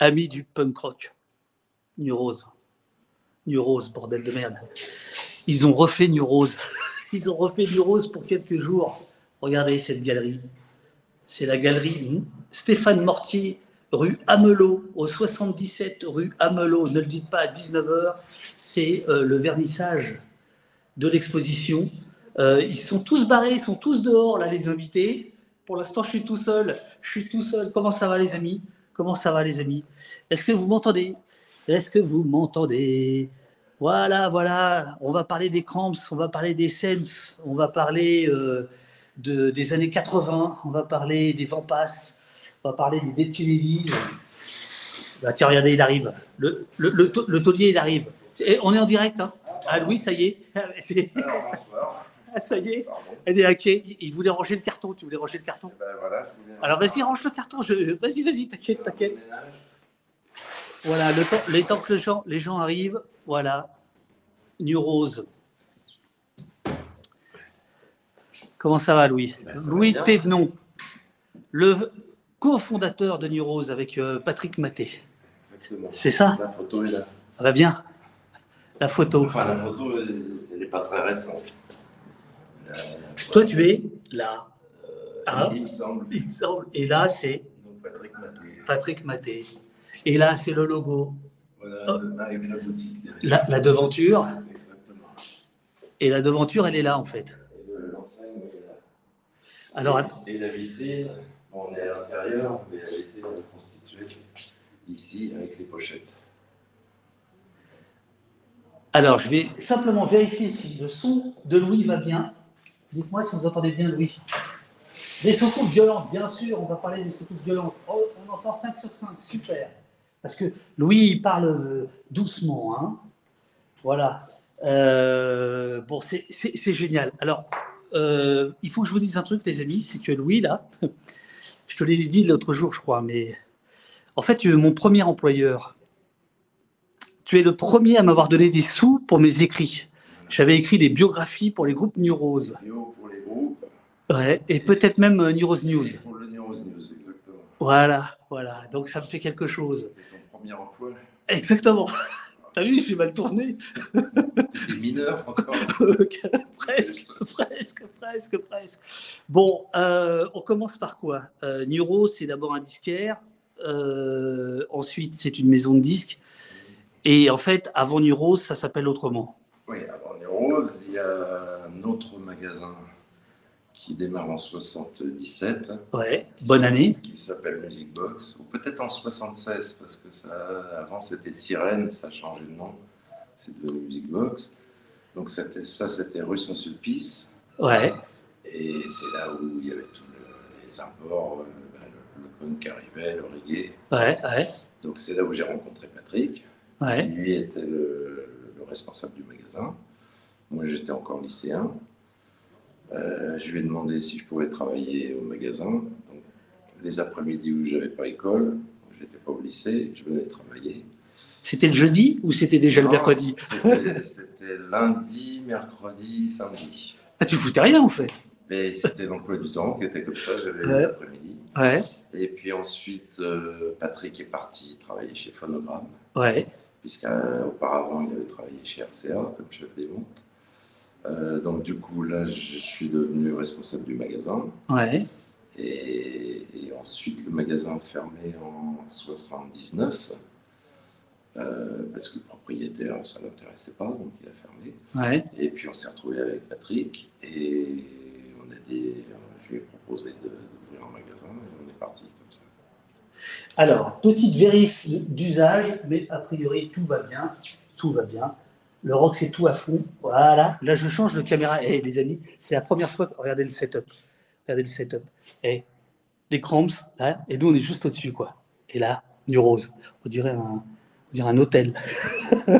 Amis du punk rock. New Rose. New Rose, bordel de merde. Ils ont refait New Rose. Ils ont refait New Rose pour quelques jours. Regardez cette galerie. C'est la galerie Stéphane Mortier, rue Amelot, au 77 rue Amelot. Ne le dites pas à 19h. C'est euh, le vernissage de l'exposition. Euh, ils sont tous barrés, ils sont tous dehors, là, les invités. Pour l'instant, je suis tout seul. Je suis tout seul. Comment ça va, les amis? Comment ça va, les amis? Est-ce que vous m'entendez? Est-ce que vous m'entendez? Voilà, voilà. On va parler des Cramps, on va parler des Sense, on va parler euh, de, des années 80, on va parler des Vampas, on va parler des Dead. Bah, tiens, regardez, il arrive. Le, le, taulier, il arrive. on est en direct. Hein? Ah, Louis, ça y est. Ah, ça y est, elle est hackée. Il voulait ranger le carton. Tu voulais ranger le carton eh ben, voilà, Alors vas-y, range le carton. Vas-y, vas-y, t'inquiète, t'inquiète. Voilà, le temps, les temps que les gens, les gens arrivent, voilà. New Rose. Comment ça va, Louis? Ben, Louis Thévenon, le cofondateur de New Rose avec euh, Patrick Maté. Exactement. C'est ça? La photo est là. Va bien? La photo. Enfin, la photo, elle n'est pas très récente. Toi, tu es là. Euh, ah, il me semble. Et là, c'est Patrick Maté. Patrick Maté. Et là, c'est le logo. Voilà, oh. avec la boutique derrière. La, devanture. Exactement. Et la devanture, elle est là, en fait. Et l'enseigne, elle est là. Alors, et, la vitrine, on est à l'intérieur, mais elle a été constituée ici avec les pochettes. Alors, je vais simplement vérifier si le son de Louis va bien. Dites-moi si vous entendez bien Louis. Des secousses violentes, bien sûr, on va parler des secousses violentes. Oh, on entend 5 sur 5, super. Parce que Louis, il parle euh, doucement. Hein. Voilà. Euh, bon, c'est génial. Alors, euh, il faut que je vous dise un truc, les amis, c'est que Louis, là, je te l'ai dit l'autre jour, je crois, mais en fait, tu es mon premier employeur. Tu es le premier à m'avoir donné des sous pour mes écrits. J'avais écrit des biographies pour les groupes Neurose. Pour les groupes. Ouais, et peut-être même euh, Neurose News. Pour le Neurose News, exactement. Voilà, voilà. Donc ça me fait quelque chose. C'est ton premier emploi. Exactement. T'as vu, je suis mal tourné. T'es mineur encore. presque, presque, presque, presque. Bon, euh, on commence par quoi? Euh, Neurose, c'est d'abord un disquaire. Euh, ensuite, c'est une maison de disques. Et en fait, avant Neurose, ça s'appelle autrement. Oui, avant Rose, il y a un autre magasin qui démarre en 77. Ouais, bonne année. Qui s'appelle Music Box, ou peut-être en 76, parce que ça, avant c'était Sirène, ça a changé de nom, c'est devenu Music Box. Donc ça, c'était rue Saint-Sulpice. Ouais. Et c'est là où il y avait tous les imports, euh, bah, le, punk qui arrivait, le reggae. Ouais, ouais. Donc c'est là où j'ai rencontré Patrick, ouais. qui lui était le responsable du magasin. Moi, j'étais encore lycéen. Euh, je lui ai demandé si je pouvais travailler au magasin. les après-midi où je n'avais pas école, je n'étais pas au lycée, je venais travailler. C'était le jeudi ou c'était déjà le mercredi C'était lundi, mercredi, samedi. Ah, tu foutais rien en fait Mais c'était l'emploi du temps qui était comme ça, j'avais les après-midi. Ouais. Et puis ensuite, euh, Patrick est parti travailler chez Phonogramme. Ouais. Puisqu'auparavant, il avait travaillé chez RCA comme chef des ventes. Euh, donc du coup, là, je suis devenu responsable du magasin. Ouais. Et, ensuite, le magasin a fermé en 79. Euh, parce que le propriétaire, ça ne l'intéressait pas, donc il a fermé. Ouais. Et puis on s'est retrouvé avec Patrick et on a dit, je lui ai proposé d'ouvrir un magasin et on est parti comme ça. Alors, petite vérif d'usage, mais a priori tout va bien, tout va bien. Le rock, c'est tout à fond. Voilà. Là, je change de caméra. Eh, les amis, c'est la première fois. Regardez le setup. Regardez le setup. Eh, les cramps, là, et nous, on est juste au-dessus, quoi. Et là, du rose. On dirait un, on dirait un hôtel.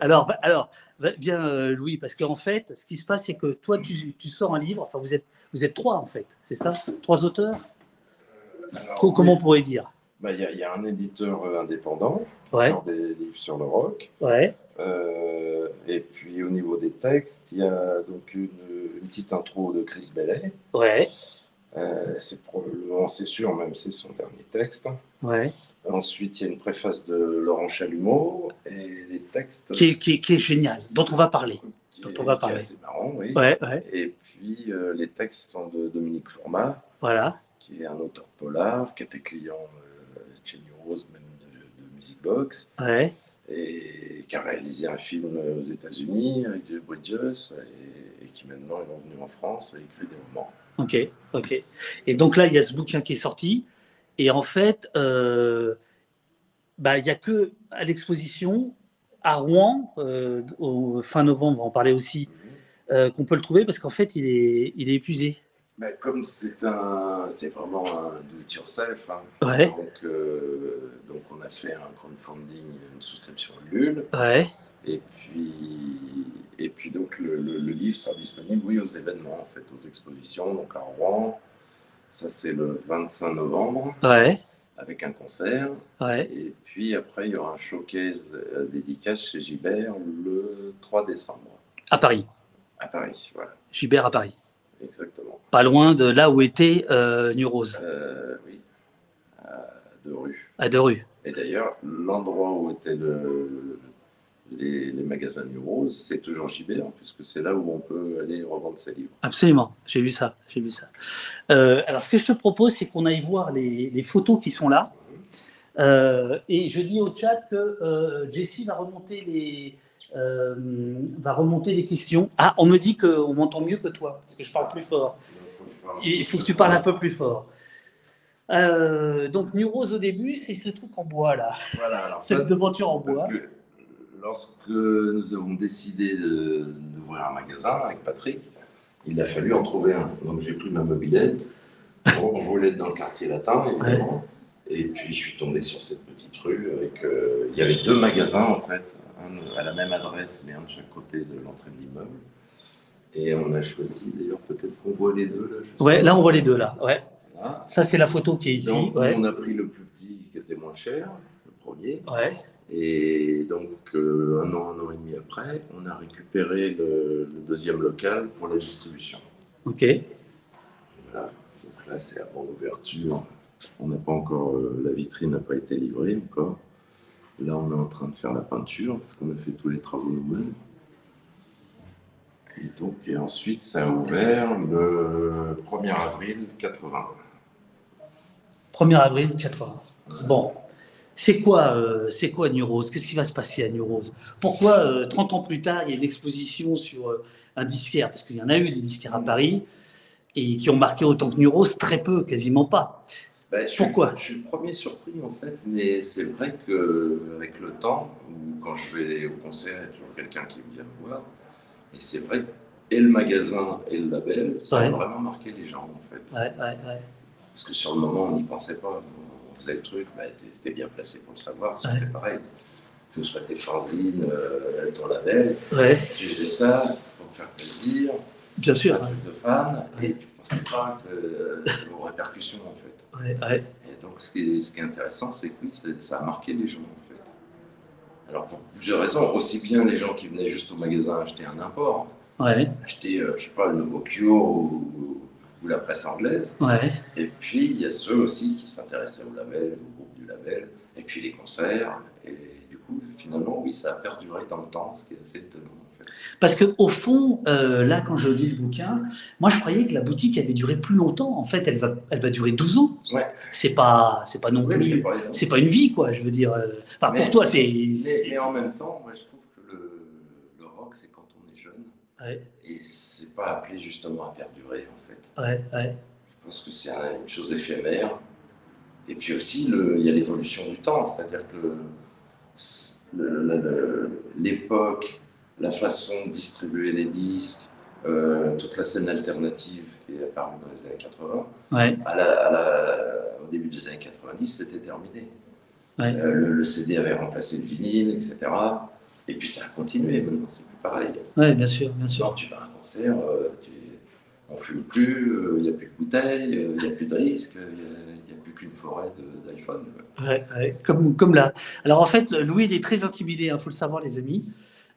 alors, bah, alors, bien, euh, Louis, parce qu'en fait, ce qui se passe, c'est que toi, tu, tu, sors un livre. Enfin, vous êtes, vous êtes trois, en fait. C'est ça? Trois auteurs? Comment on pourrait dire bah, il y, a un éditeur euh, indépendant qui sort des livres sur le rock. Ouais. Euh, et puis au niveau des textes, il y a donc une, petite intro de Chris Bellet. Ouais. Euh, c'est probablement, c'est sûr, même c'est son dernier texte. Ouais. Ensuite, il y a une préface de Laurent Chalumeau et les textes. Qui est, qui est- qui est génial, dont on va parler. qui dont est- on va parler. assez marrant, oui. Ouais, ouais. Et puis, euh, les textes sont de Dominique Format, Voilà. Qui est un auteur polar, qui était client euh, chez New Rose, même de, de Music Box, Ouais. et qui a réalisé un film aux États-Unis avec Jeff Bridges, et, et qui maintenant est revenu en France et écrit des romans. Ok, ok. Et donc là, il y a ce bouquin qui est sorti. Et en fait, euh, bah, il n'y a que à l'exposition à Rouen, euh, au fin novembre, on va en parler aussi, euh, qu'on peut le trouver parce qu'en fait, il est, il est épuisé. Ben, comme c'est un, c'est vraiment un do-it-yourself, hein. Ouais. donc, euh, donc on a fait un crowdfunding, une souscription Ulule, Ouais, et puis, et puis donc le, le- le livre sera disponible, oui, aux événements, en fait, aux expositions, donc à Rouen, ça c'est le 25 novembre, ouais, avec un concert, ouais. et puis après il y aura un showcase euh, dédicace chez Gilbert le 3 décembre, À Paris. à Paris, voilà, Gilbert à Paris. Exactement. Pas loin de là où était euh, New Rose, Euh, oui, à deux rues. à deux rues. Et d'ailleurs, l'endroit où étaient le- les, les magasins New Rose, c'est toujours Gibert, puisque c'est là où on peut aller revendre ses livres. Absolument, j'ai vu ça, j'ai vu ça. Euh, alors, ce que je te propose, c'est qu'on aille voir les, les photos qui sont là. Euh, et je dis au chat que Jessie va remonter les euh, va remonter les questions. Ah, on me dit qu'on m'entend mieux que toi, parce que je parle plus fort. Il faut que tu parles un peu plus fort. Euh, donc, New Rose au début, c'est ce truc en bois là, Voilà, cette devanture en bois. que lorsque nous avons décidé d'ouvrir un magasin avec Patrick, il a fallu en trouver un. Donc j'ai pris ma mobilette, on, voulait être dans le quartier latin, évidemment. Et puis je suis tombé sur cette petite rue avec. euh, il y avait deux magasins en fait, un à la même adresse, mais un de chaque côté de l'entrée de l'immeuble. Et on a choisi, d'ailleurs, peut-être qu'on voit les deux là. je Ouais, là on voit les deux là. Ouais, ça c'est la photo qui est ici. Donc, Ouais, on a pris le plus petit qui était moins cher, le premier. ouais. Et donc, euh, un an, un an et demi après, on a récupéré le, le deuxième local pour la distribution. Ok. Voilà. Donc là, c'est avant l'ouverture. On n'a pas encore, euh, la vitrine n'a pas été livrée encore. Là, on est en train de faire la peinture parce qu'on a fait tous les travaux nous-mêmes. Et donc, et ensuite, ça a ouvert le 1er avril 80. 1er avril 80. Bon, c'est quoi, euh, c'est quoi New Rose? Qu'est-ce qui va se passer à New Rose? Pourquoi, euh, 30 ans plus tard, il y a une exposition sur euh, un disquaire? Parce qu'il y en a eu des disquaires à Paris, et qui ont marqué autant que New Rose Très peu, quasiment pas. Ben, je suis- Pourquoi Je suis le premier surpris en fait, mais c'est vrai qu'avec le temps, ou quand je vais au concert, il y a toujours quelqu'un qui vient me voir, et c'est vrai et le magasin et le label, ça Ouais. a vraiment marqué les gens en fait. Ouais, ouais, ouais. Parce que sur le moment, on n'y pensait pas. On faisait le truc, bah, t'es- t'es bien placé pour le savoir, c'est pareil. Que ce soit tes fanzines, euh, ton label, tu faisais ça pour faire plaisir, bien un sûr. truc de fan, et tu pensais pas que, euh, aux répercussions en fait. Ouais, ouais. Et donc, ce qui est, ce qui est intéressant, c'est que oui, ça a marqué les gens, en fait. Alors, pour plusieurs raisons, aussi bien les gens qui venaient juste au magasin acheter un import, Ouais, acheter, euh, je sais pas, le nouveau Kyo ou, ou la presse anglaise, et puis il y a ceux aussi qui s'intéressaient au label, au groupe du label, et puis les concerts, et du coup, finalement, oui, ça a perduré dans le temps, ce qui est assez étonnant. Parce que au fond, euh, là, quand je lis le bouquin, moi, je croyais que la boutique avait duré plus longtemps. En fait, elle va, elle va durer 12 ans. Ouais. C'est pas, c'est pas non Oui, c'est plus. pas C'est pas une vie, quoi. Je veux dire. euh, Enfin, Mais- pour toi, c'est. Mais, en même temps, moi, je trouve que le, le rock, c'est quand on est jeune, Ouais, et c'est pas appelé justement à perdurer, en fait. ouais, ouais. Je pense que c'est un- une chose éphémère. Et puis aussi, le- il y a l'évolution du temps, c'est-à-dire que l'époque, la façon de distribuer les disques, euh, toute la scène alternative qui est apparue dans les années 80, ouais. à la- à la- au début des années 90, c'était terminé. Ouais. Euh, le, le CD avait remplacé le vinyle, etc. Et puis ça a continué, maintenant c'est plus pareil. Ouais, bien sûr, bien sûr. Genre, tu vas à un concert, euh, tu- on fume plus, il n'y a plus de bouteilles, il n'y a plus de risques, il n'y a, plus qu'une forêt d'iPhone. Ouais. Comme, comme là. Alors, en fait, Louis, il est très intimidé, il faut le savoir, les amis.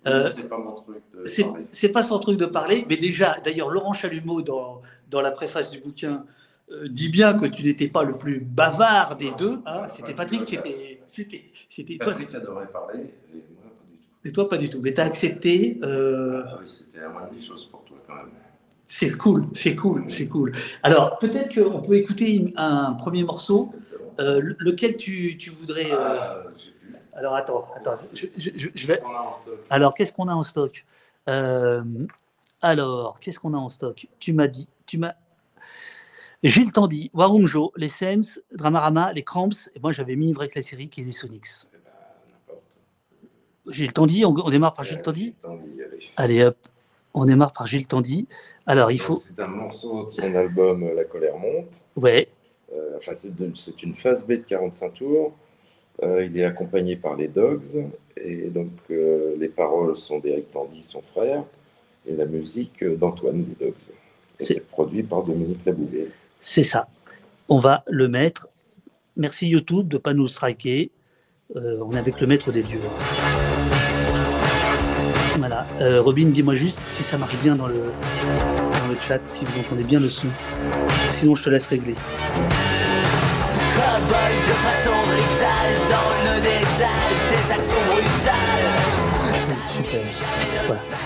Euh, c'est pas mon truc de C'est parler. c'est pas son truc de parler, mais déjà, d'ailleurs, Laurent Chalumeau, dans, dans la préface du bouquin, euh, dis bien que tu n'étais pas le plus bavard des deux. Hein, c'était Patrick qui était. C'était, c'était toi. Patrick adorait parler, et moi, pas du tout. Et toi, pas du tout. Mais tu as accepté. euh, Ah oui, c'était la moindre des choses pour toi, quand même. c'est cool, c'est cool, c'est cool. Alors, peut-être qu'on peut écouter un premier morceau. Euh, lequel tu, tu voudrais. Ah. Alors, attends, attends. Je, je- je- je vais. Alors, qu'est-ce qu'on a en stock? Euh, Alors, qu'est-ce qu'on a en stock? Tu m'as dit, tu m'as. Gilles Tandy, Warumjo, les Sens, Dramarama, les Cramps, et moi j'avais mis que la série qui est les Sonics. Eh ben. Gilles Tandy, on, on démarre par Gilles Euh, Tandy Tandy, allez. Allez hop, on démarre par Gilles Tandy. Alors, il faut. C'est un morceau de son album euh, La colère monte. Ouais, Euh, enfin, c'est une phase B de 45 tours. Euh, il est accompagné par les Dogs. Et donc, euh, les paroles sont d'Eric Tandy, son frère, et la musique d'Antoine des Dogs. Et C'est- produit par Dominique Laboulet. c'est ça. On va le mettre. Merci YouTube de ne pas nous striker. Euh, on est avec le maître des dieux. Voilà. Robin, dis-moi juste si ça marche bien dans le, dans le chat, si vous entendez bien le son. Sinon, je te laisse régler.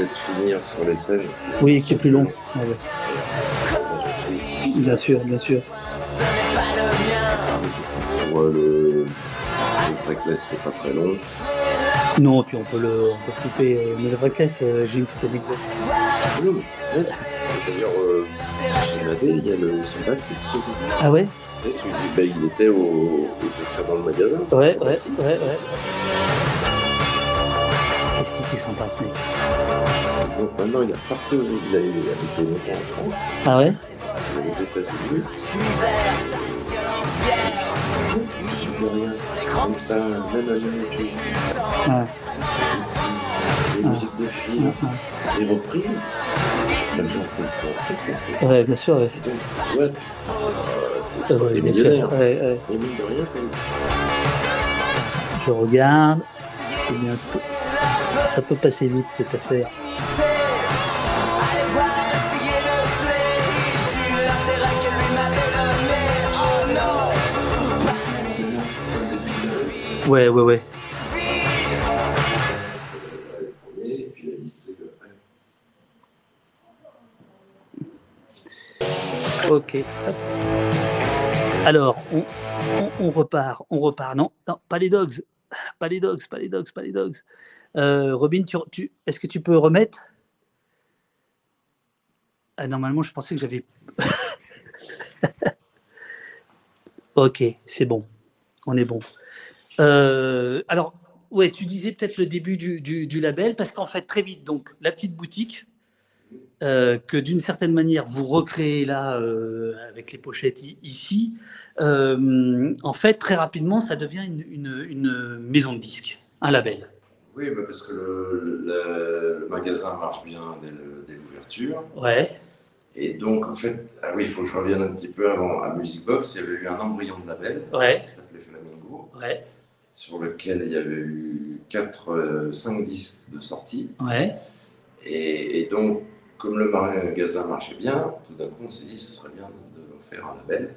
Peut-être finir sur les scènes. Oui, qui est plus long. Ouais, ouais. Bien sûr, bien sûr. N'est pas le le, c'est pas très long. Non, puis on peut le, on peut couper. euh, mais le vrai caisse, euh, j'ai une petite anecdote. D'ailleurs, euh, chez il y a le, son bassiste. Ah ouais tu- ben, il était au, au dans le magasin. Ouais, ouais, ouais, ouais. Qu'est-ce qu'il était sympa ce mec? Donc maintenant, il est reparti aux il a, il a habité longtemps en France, Ah ouais aux États-Unis. Rien. Comme ça, même à Amérique, Ouais, des musiques de films, reprises. Qu'est-ce ouais. Bien sûr, ouais. Donc, ouais, Euh, ouais, Des bien sûr. Ouais, ouais. et mine de rien, comme Je regarde. C'est bientôt. Ça peut passer vite cette affaire. Ouais, ouais, ouais. Ok. Alors, on repart, on repart. Non, non, pas les dogs. Pas les dogs, pas les dogs, pas les dogs. Euh, Robin, tu, tu- est-ce que tu peux remettre? Ah, Normalement, je pensais que j'avais. ok, c'est bon. On est bon. Euh, alors, ouais, tu disais peut-être le début du, du- du label, parce qu'en fait, très vite, donc, la petite boutique, euh, que d'une certaine manière, vous recréez là, euh, avec les pochettes ici, euh, en fait, très rapidement, ça devient une, une- une maison de disques, un label. Oui, bah parce que le, le- le magasin marche bien dès l'ouverture. Ouais, Et donc, en fait, ah oui, il faut que je revienne un petit peu avant. À Music Box, il y avait eu un embryon de label Ouais. qui s'appelait Flamingo, ouais, sur lequel il y avait eu 4, 5 disques de sortie. ouais, Et, et donc, comme le magasin marchait bien, tout d'un coup, on s'est dit ce serait bien de faire un label.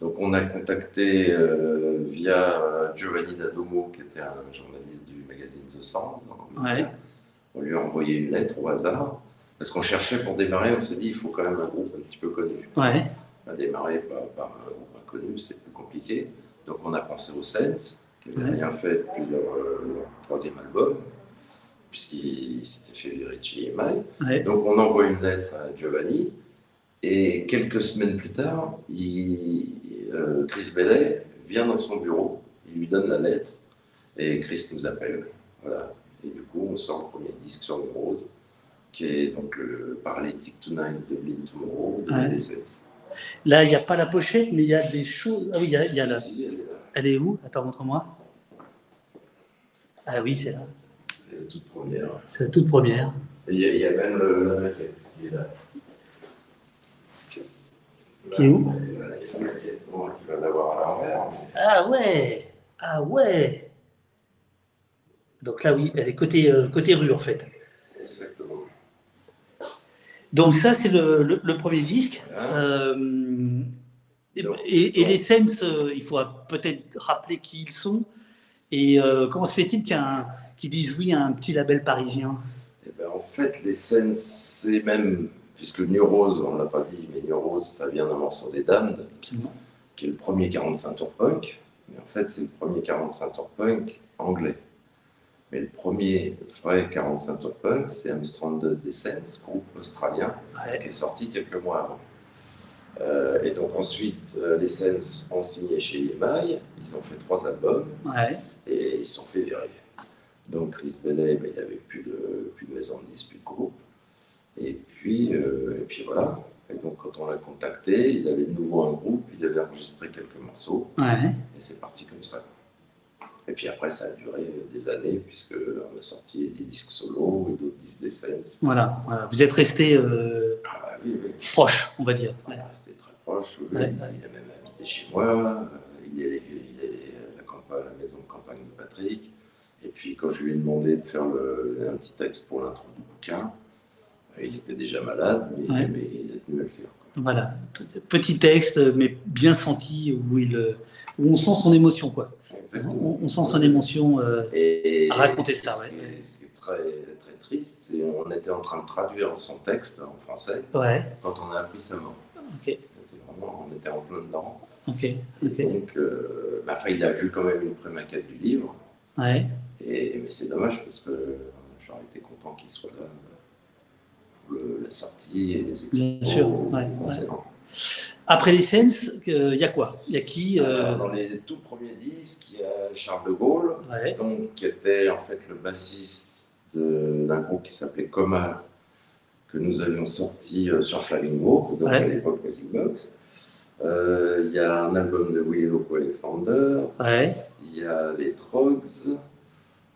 Donc, on a contacté euh, via Giovanni Dadomo, qui était un journaliste du magazine The Sound. Ouais. On lui a envoyé une lettre au hasard. Parce qu'on cherchait pour démarrer, on s'est dit il faut quand même un groupe un petit peu connu. ouais, On a démarré par, par un groupe inconnu, c'est plus compliqué. Donc on a pensé aux Saints, qui n'avaient rien fait depuis leur, euh, leur troisième album, puisqu'ils s'étaient fait Richie et Mike. ouais. Donc on envoie une lettre à Giovanni, et quelques semaines plus tard, il- euh, Chris Bellet vient dans son bureau, il lui donne la lettre, et Chris nous appelle. Voilà. Et du coup, on sort le premier disque sur Rose, qui est donc le Paralytic Tonight de Blind Tomorrow de Ouais. Là, il n'y a pas la pochette, mais il y a des choses. Ah oui, il y a, il y a la. Elle est où? Attends, montre-moi. Ah oui, c'est là. C'est la toute première. C'est la toute première. Il y, a- il y a même le- la maquette qui est là. Qui est où Là, il y a la maquette. Bon, tu vas l'avoir à l'envers. Ah ouais Ah ouais Donc là, oui, elle est côté, euh, côté rue, en fait. Exactement. Donc ça, c'est le, le- le premier disque. Voilà. Euh, et, les Sens, il faut peut-être rappeler qui ils sont. Et euh, comment se fait-il qu'un- qu'ils disent oui à un petit label parisien? Eh ben, en fait, les scènes, c'est même, puisque Neurose, on ne l'a pas dit, mais Neurose, ça vient d'un morceau des Absolument. qui est le premier 45 tours punk. Mais en fait, c'est le premier 45 tours punk anglais. Mais le premier vrai 45 tours punk, c'est Amstrad des Sense, groupe australien, Ouais. qui est sorti quelques mois avant. Euh, et donc ensuite, euh, les Sense ont signé chez EMI, ils ont fait trois albums, Ouais. et ils se sont fait virer. Donc Chris Bailey, ben, il n'avait plus de, plus de maison de disque, plus de groupe. Et puis, euh, et puis voilà. Et donc quand on l'a contacté, il avait de nouveau un groupe, il avait enregistré quelques morceaux, Ouais. et c'est parti comme ça. Et puis après, ça a duré des années, puisqu'on a sorti des disques solo et d'autres disques d'essence. Voilà, voilà. Vous êtes resté euh, Ah bah oui, oui. proche, on va dire. On Ouais. est resté très proche. oui. Ouais, ouais. Il a même habité chez moi. euh, Il est, il est à la, campagne, à la maison de campagne de Patrick. Et puis, quand je lui ai demandé de faire le- un petit texte pour l'intro du bouquin, euh, il était déjà malade, mais il a tenu à le faire. Voilà, petit texte, mais bien senti, où, il, où on sent son émotion, quoi. On, on sent son émotion. euh, Et, À raconter ça, ce ouais. très, très triste, c'est qu'on était en train de traduire son texte en français ouais, quand on a appris sa mort. ok, On était, vraiment, on était en plein dedans. ok, Et ok. donc, euh, bah, il a vu quand même une pré-maquette du livre. Ouais, Et, mais c'est dommage parce que euh, j'aurais été content qu'il soit là le- la sortie et les expos Bien sûr, ouais, concernant. Après les Sens, il y a quoi? Il y a qui euh, Dans les tout premiers disques, il y a Charles de Gaulle, Ouais, donc, qui était en fait le bassiste d'un groupe qui s'appelait Coma, que nous avions sorti euh, sur Flamingo, donc Ouais. à l'époque Music Box. Euh, Il y a un album de Willy Loco Alexander, ouais, Il y a les Trogs,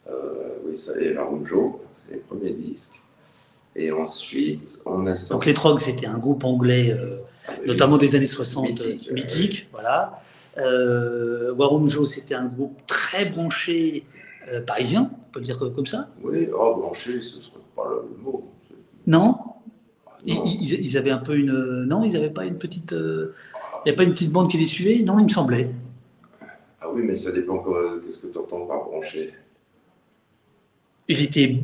euh, oui, ça, et Varunjo, c'est les premiers disques. Et ensuite, on a sorti. Donc les Trogs, c'était un groupe anglais, euh, notamment des années 60, Mythique, euh, mythique, voilà. Euh, Warum Joe, c'était un groupe très branché euh, parisien, on peut le dire comme ça. Oui, oh, branché, ce serait pas le mot. Non? Ah, ils, non. ils- ils avaient un peu une. Non, ils n'avaient pas une petite. euh, Il n'y a pas une petite bande qui les suivait? Non, il me semblait. Ah oui, mais ça dépend qu'est-ce que tu entends par branché? Il était,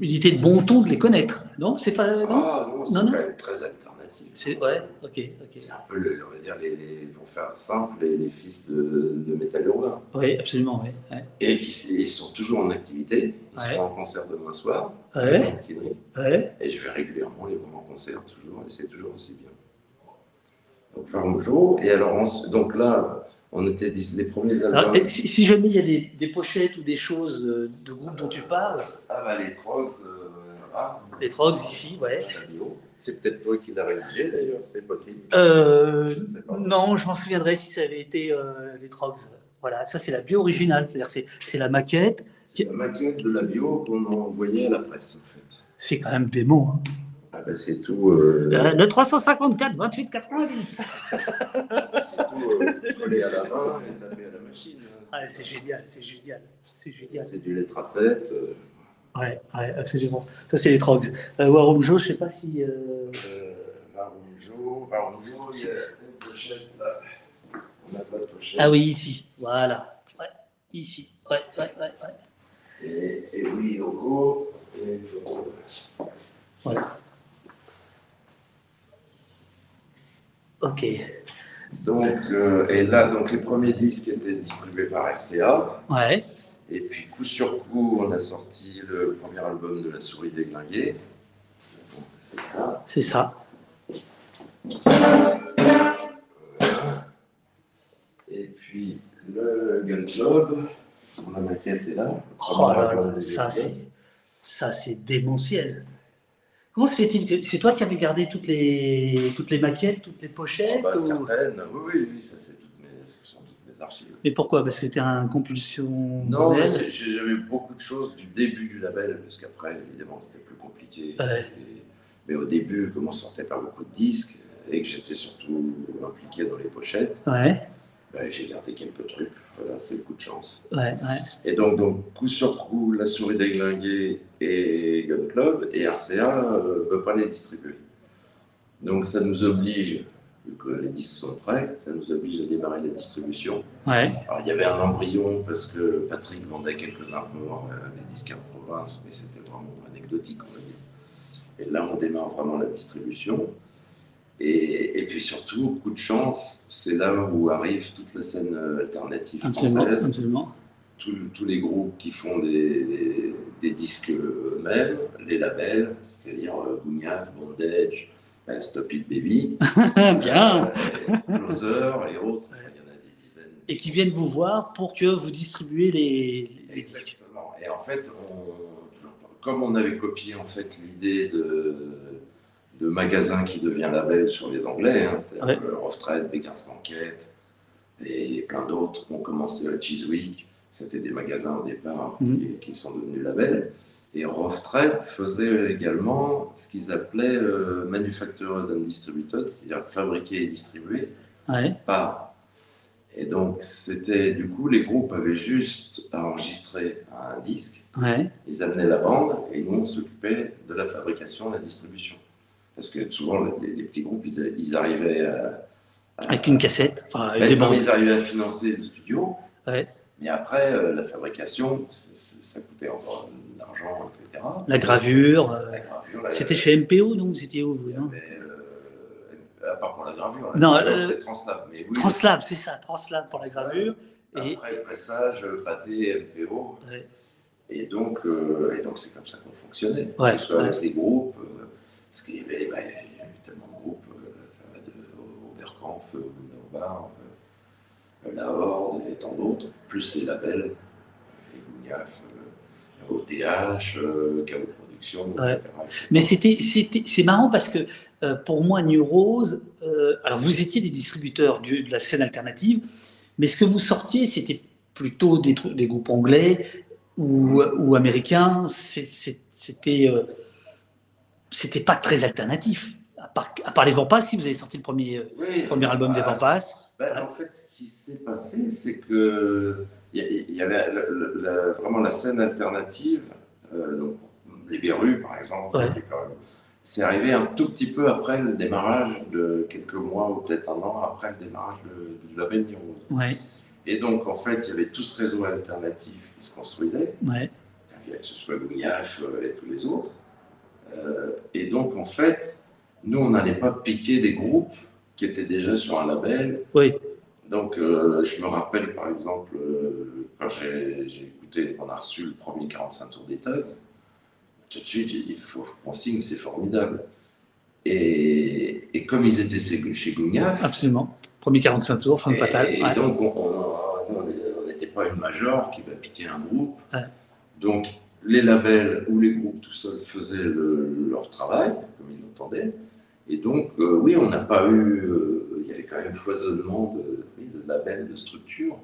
il était de bon ton de les connaître. Non, c'est pas. Non Ah non, c'est Non, quand non. même très alternatif. C'est ouais, ok, ok. C'est un peu, le, on va dire, les, les- pour faire simple, les, les fils de, de métal urbain. Oui, absolument, oui. Ouais. Et qui ils sont toujours en activité. Ils Ouais. sont en concert demain soir. Ouais. Ouais. Et je vais régulièrement les voir en concert, toujours, et c'est toujours aussi bien. Donc, Varmujo, et alors, on- donc là, on était les premiers albums. Alors, si, si jamais il y a des, des pochettes ou des choses euh, de groupes dont tu parles, Ah, bah, les Trogs, euh, ah, les Trogs ici, ouais. la bio. C'est peut-être toi qui l'as rédigé d'ailleurs, c'est possible. Euh, Je ne sais pas. non, je m'en souviendrai si ça avait été euh, les Trogs. Voilà, ça c'est la bio originale, c'est-à-dire c'est, la maquette. C'est la maquette de la bio qu'on a envoyée à la presse, en fait. C'est quand même dément. Hein. Ah, bah, c'est tout, euh, Euh, le 354 28 90. c'est tout euh, collé à la main et tapé à la machine. hein. Ah, c'est génial, c'est génial, c'est génial. C'est du lettre à 7. euh, Ouais, ouais, absolument. Ça c'est les Trogs. Euh, Warum Joe, je sais pas si. euh, Euh, Varunjo, Varunjo, il y a une pochette là. On n'a pas de pochette. Ah oui, ici. Voilà. Ouais, ici. Ouais, ouais, ouais, ouais. Et, et oui, logo, et. Voilà. Ok. Donc, euh, et là, donc les premiers disques étaient distribués par RCA. Ouais. Et puis, coup sur coup, on a sorti le premier album de La Souris déglinguée. C'est ça. C'est ça. Voilà. Et puis, le Gun Club, la maquette est là. Oh là là, ça c'est démentiel. Comment se fait-il que c'est toi qui avais gardé toutes les, toutes les maquettes, toutes les pochettes Bah, ou- Certaines, oui, oui, oui, ça c'est toutes mes, ce sont toutes mes archives. Mais pourquoi? Parce que tu es un compulsion Non, j'ai- j'avais beaucoup de choses du début du label, parce qu'après, évidemment, c'était plus compliqué. Ouais. Et- mais au début, comme on sortait pas beaucoup de disques, et que j'étais surtout impliqué dans les pochettes, Ouais, ben, j'ai gardé quelques trucs. Voilà, c'est le coup de chance. ouais, ouais. Et donc, donc, coup sur coup, La Souris déglinguée et Gun Club, et RCA ne veut pas les distribuer. Donc, ça nous oblige, vu que les disques sont prêts, ça nous oblige à démarrer la distribution. ouais. Alors, il y avait un embryon parce que Patrick vendait quelques imports euh, des disques en province, mais c'était vraiment anecdotique, on va dire. Et là, on démarre vraiment la distribution. Et, et puis surtout, coup de chance, c'est là où arrive toute la scène euh, alternative Absolument, française absolument. tous, tous les groupes qui font des, des- des disques eux-mêmes, les labels, c'est-à-dire euh, Gougnaf, Bondage, euh, Stop It Baby, Bien. euh, Closer et autres, il y en a des dizaines. Et qui viennent vous voir pour que vous distribuez les, les disques. Exactement. Et en fait, on- comme on avait copié en fait l'idée de, de magasin qui devient label sur les Anglais, hein, c'est-à-dire Ouais. Rough Trade, Beggars Banquet et plein d'autres ont commencé à Chiswick. C'était des magasins au départ Mhm. qui, qui sont devenus labels. Et Rough Trade faisait également ce qu'ils appelaient euh, Manufactured and Distributed, c'est-à-dire fabriquer et distribuer Ouais, par. Et donc, c'était du coup, les groupes avaient juste à enregistrer un disque, ouais. ils amenaient la bande et nous, on s'occupait de la fabrication et la distribution. Parce que souvent, les, les petits groupes, ils, ils arrivaient à. à- Avec une cassette, enfin, des non, ils arrivaient à financer le studio. Ouais. Mais après, euh, la fabrication, ça coûtait encore de l'argent, etc. La gravure. euh, gravure, C'était chez MPO, non Vous étiez où vous, non euh, à part pour la gravure. Non, c'était Translab. Mais oui, Translab, c'est ça, Translab pour la gravure. Et, Après, pressage, pâté, MPO. ouais. Et donc, et donc c'est comme ça qu'on fonctionnait. Ouais, que ce soit avec les groupes, parce qu'il y avait, bah, il y a eu tellement de groupes, euh, ça va de Oberkampf, Wunderbar, euh, La Horde et tant d'autres, plus les labels, les Gougnaf, euh, OTH, euh, KO Productions, Ouais. etc. Mais c'était, c'est marrant parce que euh, pour moi, New Rose, euh, alors vous étiez des distributeurs du- de la scène alternative, mais ce que vous sortiez, c'était plutôt des, groupes anglais ou, ou américains. C'était, euh, c'était pas très alternatif. À part, à part les Vampas, si vous avez sorti le premier, euh, Oui, premier album des bah, Vampas. Ben, en fait, ce qui s'est passé, c'est que il y, avait la- vraiment la scène alternative, euh, donc les Berus par exemple, Ouais. c'est arrivé un tout petit peu après le démarrage de quelques mois ou peut-être un an après le démarrage de- du label Nirose. Ouais, Et donc, en fait, il y avait tout ce réseau alternatif qui se construisait, ouais, que ce soit Gougnaf euh, et tous les autres. Euh, et donc, en fait, nous, on n'allait pas piquer des groupes qui étaient déjà sur un label oui, donc, euh, je me rappelle par exemple, euh, quand j'ai écouté, on a reçu le premier 45 tours Tuds, tout de suite, il faut qu'on signe, c'est formidable. Et, et comme ils étaient chez Gougnaf, absolument. Premier 45 tours, femme fatale. et ouais. donc on- n'était pas une major qui va piquer un groupe. Ouais. Donc, les labels ou les groupes tout seuls faisaient le- leur travail, comme ils l'entendaient. Et donc, euh, oui, on n'a pas eu. euh, il y avait quand même foisonnement de, labels, de structures.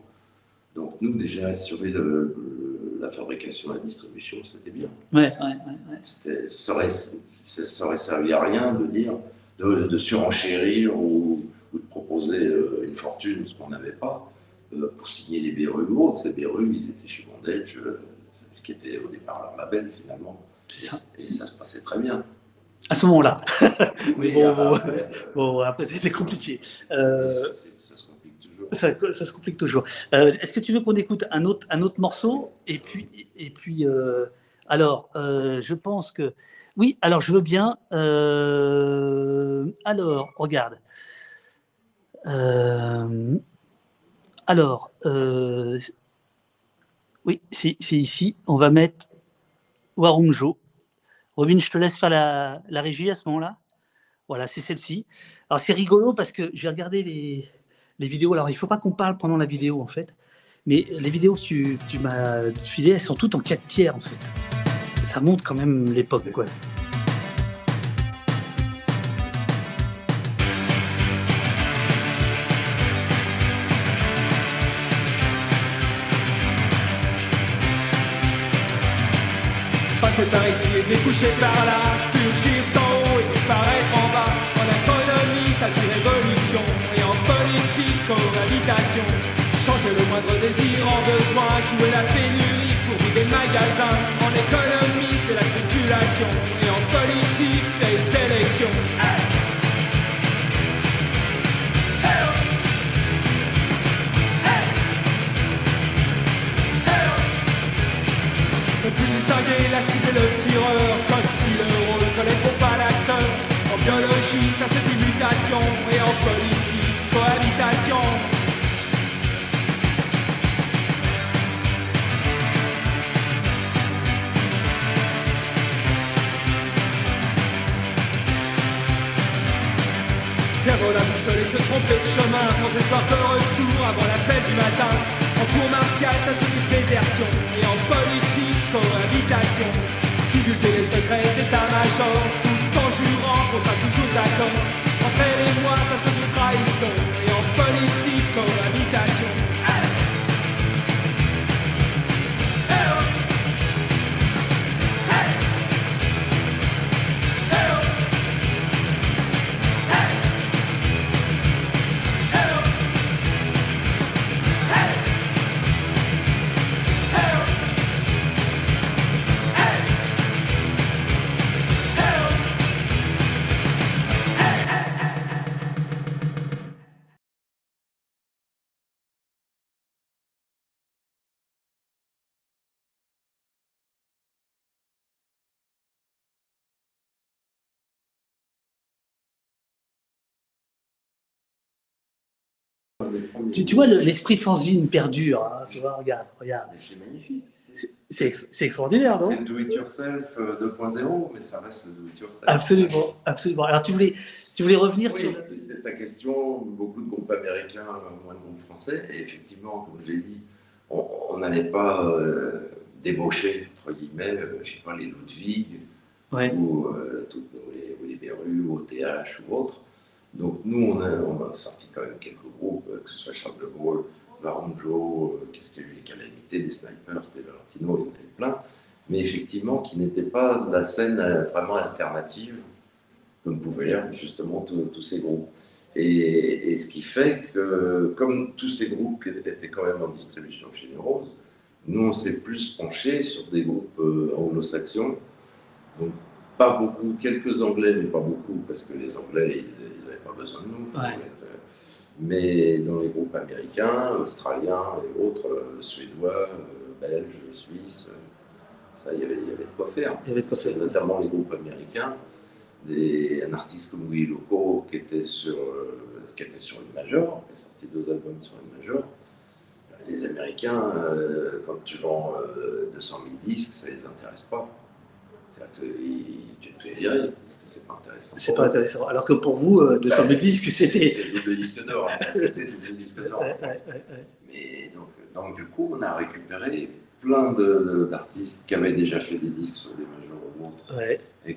Donc, nous, déjà, assurer le- le- la fabrication la distribution, c'était bien. Ouais, ouais, ouais, Ça aurait, ça, aurait servi à rien de dire, de, de surenchérir ou, ou de proposer euh, une fortune, ce qu'on n'avait pas, pour signer les Berus ou autres. Les Berus, ils étaient chez Bondage, qui était au départ leur label finalement. C'est ça. Et ça se passait très bien. À ce moment-là. Oui, Bon, après, bon. euh, Bon, après, c'était compliqué. Euh, ça, se complique toujours. Ça, ça se complique toujours. Euh, Est-ce que tu veux qu'on écoute un autre, un autre morceau? Et puis, et puis alors, je pense que. Oui, alors je veux bien. alors, regarde. Alors, oui, c'est ici. On va mettre Warumjo. Robin, je te laisse faire la, régie à ce moment-là. Voilà, c'est celle-ci. Alors, c'est rigolo parce que j'ai regardé les, vidéos. Alors, il ne faut pas qu'on parle pendant la vidéo, en fait. Mais les vidéos que tu, m'as filées, elles sont toutes en 4 tiers, en fait. Ça montre quand même l'époque. Passer par ici et découcher par là, surgir d'en haut et disparaître en bas. En astronomie, ça suit révolution, et en politique, cohabitation. Changer le moindre désir en besoin, jouer la pénurie pour vider le magasin. En économie, c'est la spéculation, Distinguer la et le tireur. Comme si le rôle collait pour pas l'acteur En biologie, ça c'est une mutation. Et en politique, cohabitation. Perdre la boussole et se tromper de chemin. Sans espoir de retour avant l'appel du matin. En cours martial, ça se dit désertion. Et en politique, cohabitation. Divulguer les secrets d'état-major Tout en jurant qu'on sera toujours d'accord. Entre elle et moi, ça Tu, tu vois, le- l'esprit fanzine perdure. hein, tu vois, regarde, regarde. C'est magnifique. C'est- C'est ex- c'est extraordinaire, non? C'est le do-it-yourself euh, 2.0, mais ça reste le do-it-yourself. Absolument, absolument. Alors, tu voulais, tu voulais revenir Oui, sur. c'était ta question, beaucoup de groupes américains, moins de groupes français, et effectivement, comme je l'ai dit, on on n'allait pas euh, débaucher, entre guillemets, euh, je sais pas, les Ludwig, Ouais. ou, euh, toutes- ou les, ou les Beru, ou OTH, ou autres. Donc nous, on a, sorti quand même quelques groupes, euh, que ce soit Charles de Gaulle, Baranjo, euh, qu'est-ce qu'il y a eu, les Calamités, des Snipers, des Valentino, il y en avait plein, mais effectivement qui n'étaient pas la scène euh, vraiment alternative, comme pouvaient l'être justement tous ces groupes. Et, ce qui fait que, comme tous ces groupes étaient quand même en distribution chez Neurose, nous on s'est plus penché sur des groupes euh, anglo-saxons, donc pas beaucoup, quelques anglais, mais pas beaucoup, parce que les anglais, ils pas besoin de nous. faut Ouais. être, euh, mais dans les groupes américains, australiens et autres, euh, suédois, euh, belges, suisses, ça, il y avait, il y avait de quoi faire. Il y avait de quoi faire. Notamment les groupes américains, des, un artiste comme Willy Loco qui était sur, qui était sur une major, qui a sorti deux albums sur une major. Les Américains, euh, quand tu vends euh, 200 000 disques, ça les intéresse pas. C'est-à-dire que tu te fais virer, parce que c'est pas intéressant. C'est pas intéressant. Alors que pour vous, euh, 200 000 disques, c'était. C'est le double disque d'or. C'était le double disque d'or. Ouais, ouais, ouais, ouais. Mais donc, donc, du coup, on a récupéré plein d'artistes qui avaient déjà fait des disques sur des majors Ouais. et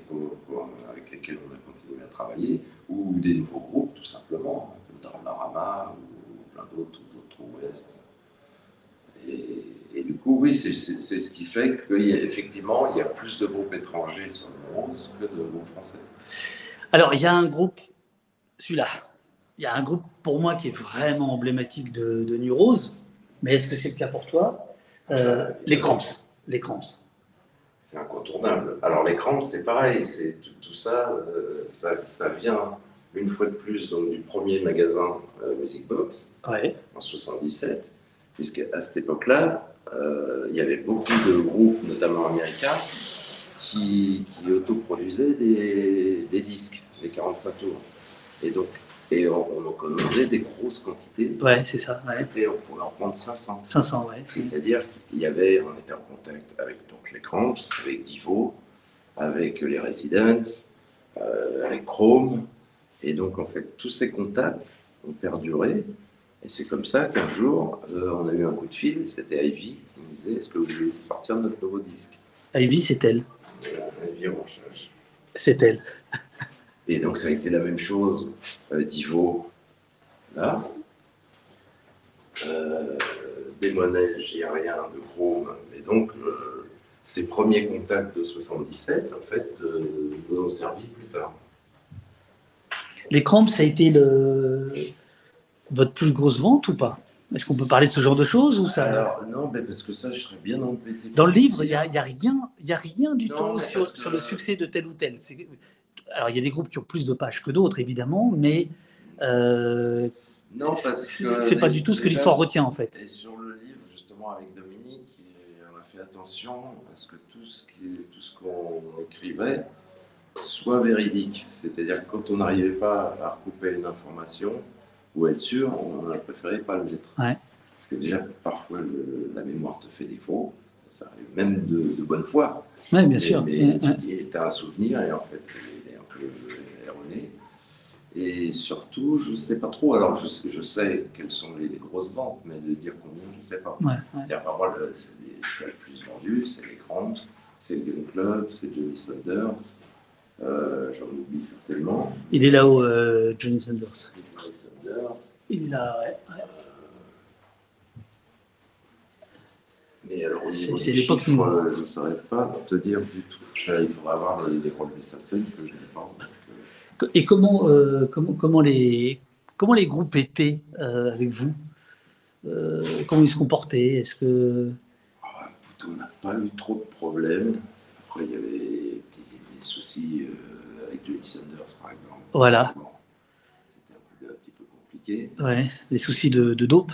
avec lesquels on a continué à travailler, ou des nouveaux groupes tout simplement, comme Dharmarama ou plein d'autres, ou d'autres Ouest. Et, et du coup, oui, c'est ce qui fait qu'effectivement, il y a plus de groupes étrangers sur le que de groupes français. Alors, il y a un groupe, celui-là. Il y a un groupe pour moi qui est vraiment emblématique de, de New Rose. Mais est-ce que c'est le cas pour toi? Euh, Les Cramps. Les Cramps. C'est incontournable. Alors les crampes, c'est pareil, c'est tout, tout ça, euh, ça, ça vient une fois de plus donc, du premier magasin euh, Music Box Ouais. en 77, puisque à cette époque-là, euh, il y avait beaucoup de groupes, notamment américains, qui, qui autoproduisaient des, des disques, des 45 tours. Et donc, et on, on en commandait des grosses quantités. Ouais, c'est ça. ouais. C'était, on pouvait en prendre 500. 500, ouais. C'est-à-dire qu'il y avait, on était en contact avec donc, les Cramps, avec Divo, avec les Residents, euh, avec Chrome. Et donc, en fait, tous ces contacts ont perduré. Et c'est comme ça qu'un jour, euh, on a eu un coup de fil, c'était Ivy, qui nous disait Est-ce que vous voulez sortir notre nouveau disque? Ivy, c'est elle. Là, Ivy recherche. C'est elle. Et donc, ça a été la même chose. Euh, Divo, là. Euh, des monnaies, rien de Chrome. Mais donc, euh, ces premiers contacts de 77, en fait, euh, nous ont servi plus tard. Les crampes, ça a été le... votre plus grosse vente ou pas? Est-ce qu'on peut parler de ce genre de choses ou ça? Alors, non, mais parce que ça, je serais bien embêté. Dans le livre, il n'y a, y a rien, y a rien du Non, tout sur, parce que- sur le succès de tel ou tel. Alors, il y a des groupes qui ont plus de pages que d'autres, évidemment, mais euh, Non, c'est pas du tout ce que l'histoire retient, en fait. Et sur le livre, justement, avec Dominique, on a fait attention à ce que tout ce qui- tout ce qu'on écrivait soit véridique. C'est-à-dire que quand on n'arrivait pas à recouper une information ou être sûr, on a préféré pas le mettre. Ouais. Parce que déjà, parfois, le- la mémoire te fait défaut. Ça arrive même de, de bonne foi. Oui, bien sûr. Mais tu as un souvenir et en fait, c'est un peu erroné. Et surtout, je ne sais pas trop. Alors, je sais, je sais quelles sont les, les grosses ventes, mais de dire combien, je ne sais pas. Ouais, ouais. Par moi, le- c'est les- ce qui a le plus vendu, c'est les Cramps, c'est le Gun Club, c'est Johnny Saunders. Euh, J'en oublie certainement. Il est là-haut, euh, Johnny Sanders. Johnny. Il est là, ouais. ouais. Mais alors, au niveau des chiffres, euh, je ne saurais pas te dire du tout. Ça, il faudra avoir des, des relevés SACEM que je n'ai pas. donc, euh, Et comment, euh, comment, comment, les, comment les groupes étaient euh, avec vous? Euh, Comment ils se comportaient? Est-ce que. Ah, écoute, on n'a pas eu trop de problèmes. Après, il y avait des, soucis euh, avec Johnny Sanders, par exemple. Voilà. C'était un, peu- un petit peu compliqué. Ouais, des soucis de, de dope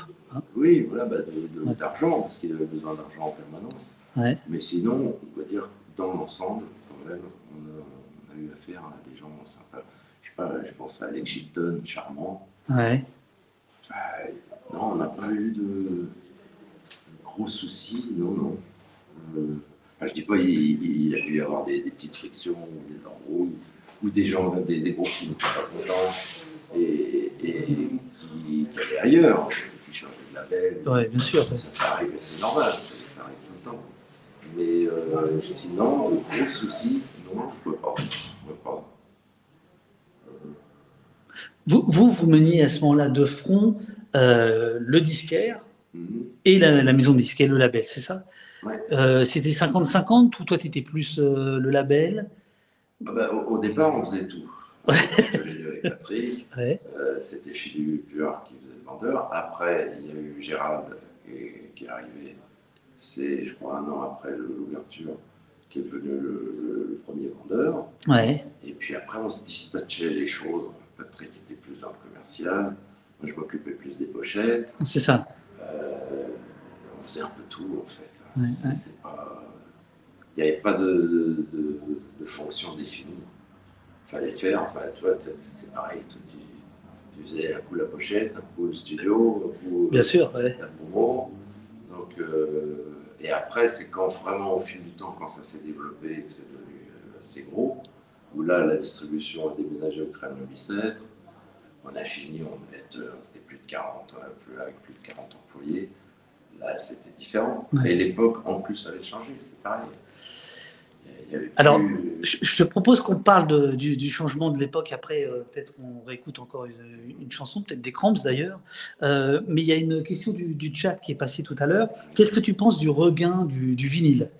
Oui, voilà, bah, de- de- Ouais. d'argent, parce qu'il avait besoin d'argent en permanence. Ouais. Mais sinon, on va dire dans l'ensemble, quand même, on a, on a eu affaire à des gens sympas. Je sais pas, je pense à Alex Chilton, charmant. Ouais. Euh, non, on n'a pas eu de, de gros soucis, non, non. Euh, enfin, je dis pas, il, il a dû y avoir des, des petites frictions, ou des embrouilles, ou des gens, des, des groupes qui n'étaient pas contents et, et qui, qui allaient ailleurs, qui changeaient de label. Ouais, bien sûr. Ça, ça arrive, c'est normal, ça, arrive tout le temps. Mais euh, sinon, de gros soucis, non, je ne vois pas. Je vois pas. Vous, vous, vous meniez à ce moment-là de front euh, le disquaire Et la, la maison de disque et le label, c'est ça? Ouais. Euh, C'était 50-50 ou toi, tu étais plus euh, le label? Ah bah, au, au départ, on faisait tout. Ouais. Avec Patrick. Ouais. Euh, C'était Philippe Puard qui faisait le vendeur. Après, il y a eu Gérald qui, qui est arrivé, c'est je crois un an après l'ouverture, qui est devenu le, le- le premier vendeur. Et puis après, on se dispatchait les choses. Patrick était plus dans le commercial. Moi, je m'occupais plus des pochettes. C'est ça. Euh, on faisait un peu tout, en fait. Ouais, C'est- ouais. c'est pas- Il n'y avait pas de, de, de- de fonction définie. Il fallait faire, enfin, tu vois, c'est- pareil. Tu, tu- tu faisais un coup la pochette, un coup le studio, un coup Bien sûr. Ouais. la promo. Donc, euh, et après, c'est quand vraiment, au fil du temps, quand ça s'est développé, que c'est devenu euh, assez gros, où là, la distribution a déménagé au crème de Bicêtre. On a fini, on devait être, euh, c'était plus de 40, euh, plus, avec plus de 40 employés. Là, c'était différent. Ouais. Et l'époque, en plus, avait changé, c'est pareil. Il y avait plus- Alors, Je, te propose qu'on parle de- du, du changement de l'époque. Après, euh, peut-être qu'on réécoute encore une, une chanson, peut-être des Cramps d'ailleurs. Euh, mais il y a une question du, du chat qui est passée tout à l'heure. Qu'est-ce que tu penses du regain du, du vinyle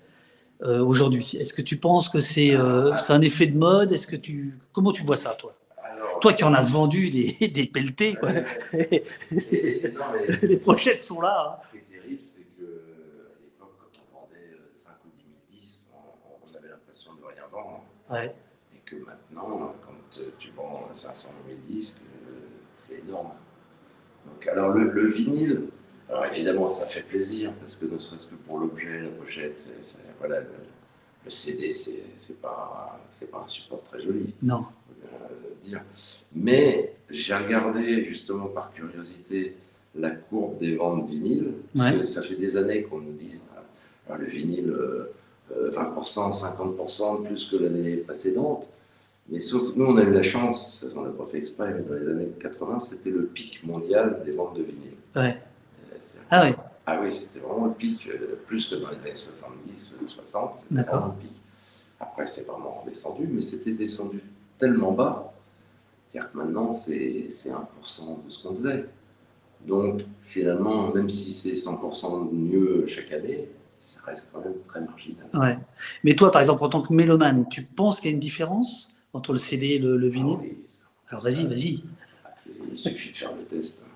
euh, aujourd'hui? Est-ce que tu penses que c'est c'est un effet de mode? Est-ce que tu comment tu vois ça, toi? Alors, Toi qui en as vendu des, des pelletés, quoi. et- et- non, mais- les pochettes sont là. hein. Ce qui est terrible, c'est que à l'époque, quand on vendait euh, 5 ou 10 000 disques, on, on avait l'impression de rien vendre. Ouais. Et que maintenant, quand euh, tu vends 500 000 disques, euh, c'est énorme. Donc, alors le, le vinyle, alors évidemment, ça fait plaisir parce que ne serait-ce que pour l'objet, la pochette, voilà, le, le CD, c'est, c'est pas, c'est pas un support très joli Non. euh, dire. Mais j'ai regardé justement par curiosité la courbe des ventes vinyles, parce Ouais. que ça fait des années qu'on nous dit ah, le vinyle euh, euh, 20%, 50% de plus que l'année précédente. Mais sauf que nous, on a eu la chance, ça, on n'a pas fait exprès, mais dans les années 80, c'était le pic mondial des ventes de vinyle. Ouais. Euh, Ah ouais. ah oui, c'était vraiment le pic, euh, plus que dans les années 70, euh, 60, c'était D'accord. vraiment le pic. Après, c'est vraiment redescendu, mais c'était descendu tellement bas, c'est-à-dire que maintenant, c'est c'est 1% de ce qu'on faisait. Donc, finalement, même si c'est 100% mieux chaque année, ça reste quand même très marginal. Ouais. Mais toi, par exemple, en tant que mélomane, tu penses qu'il y a une différence entre le CD et le, le vinyle Ah oui, Alors vas-y, vas-y. ah, il suffit de faire le test. hein.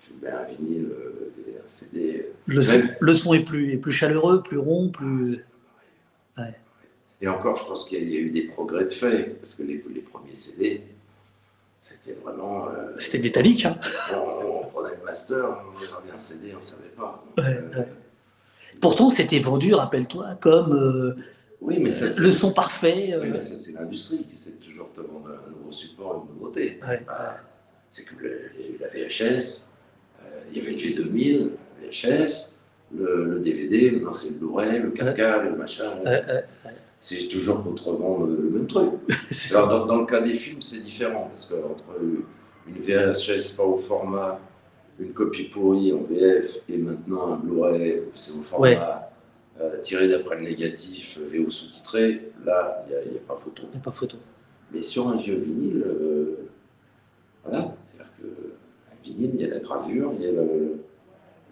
Tu tu mets un vinyle euh, et un CD. Le son, Même- le son est, plus, est plus chaleureux, plus rond, plus. Ouais. Et encore, je pense qu'il y a- il y a eu des progrès de fait, parce que les, les premiers CD, c'était vraiment. euh, C'était métallique. Hein. On, on prenait le master, on avait un CD, on ne savait pas. Donc, Ouais, euh, ouais. Pourtant, c'était vendu, rappelle-toi, comme euh, Oui, mais ça, c'est le son parfait. euh, Oui, mais ça, c'est l'industrie qui essaie de toujours te vendre un nouveau support, une nouveauté. Ouais, Bah, C'est que le- la VHS, euh, il y avait le G2000, la VHS, le, le DVD, c'est le Blu-ray, le 4K, le machin. ouais, C'est toujours pour te revendre le même truc. Alors, dans, dans le cas des films, c'est différent, parce qu'entre une VHS pas au format, une copie pourrie en VF, et maintenant un Blu-ray où c'est au format Ouais. euh, tiré d'après le négatif, euh, VO sous-titré, là, il n'y a, il y a pas photo. Il n'y a pas photo. Mais sur un vieux vinyle, euh, voilà, c'est-à-dire qu'un vinyle, il y a la gravure, il y a le-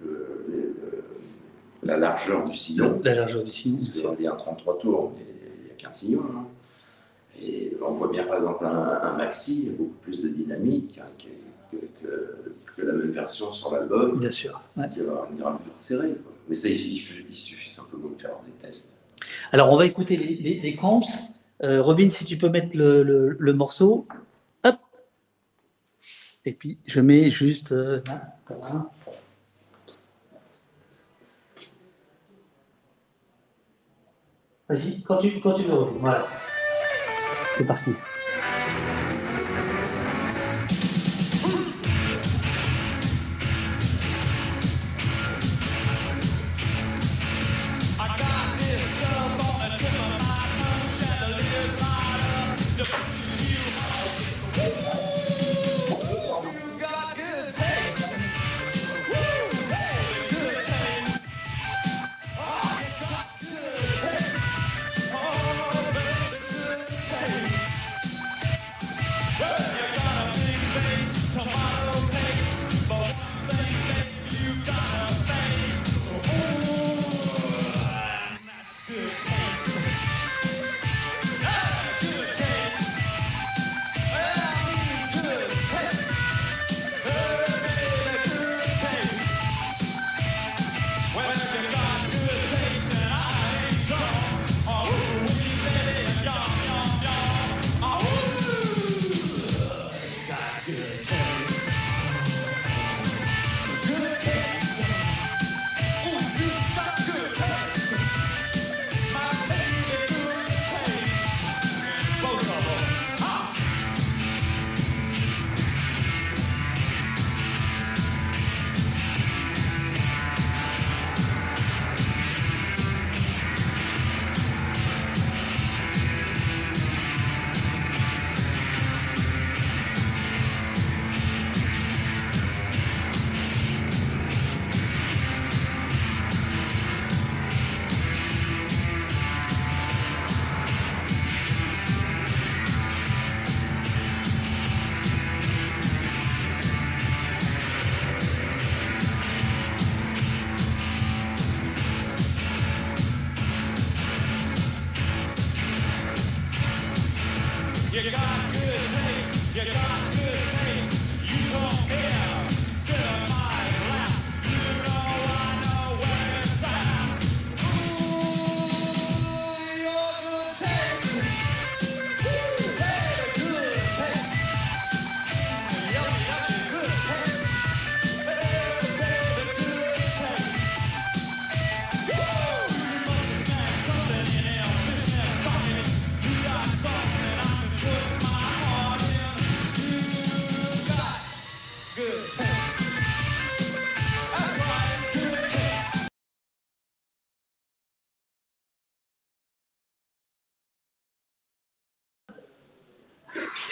le- le- le- la largeur du sillon, La largeur du sillon. parce qu'on dit un 33 tours, mais il n'y a qu'un sillon. hein. Et on voit bien par exemple un, un maxi, il y a beaucoup plus de dynamique hein, que, que- que- que la même version sur l'album, Bien sûr. ouais. qui va avoir une serrée. Mais ça, il, il suffit- simplement de faire des tests. Alors, on va écouter les, les, les Cramps. Euh, Robin, si tu peux mettre le, le- le morceau. Hop. Et puis, je mets juste. euh, là. Vas-y, quand tu, quand tu veux, Robin. Voilà. C'est parti.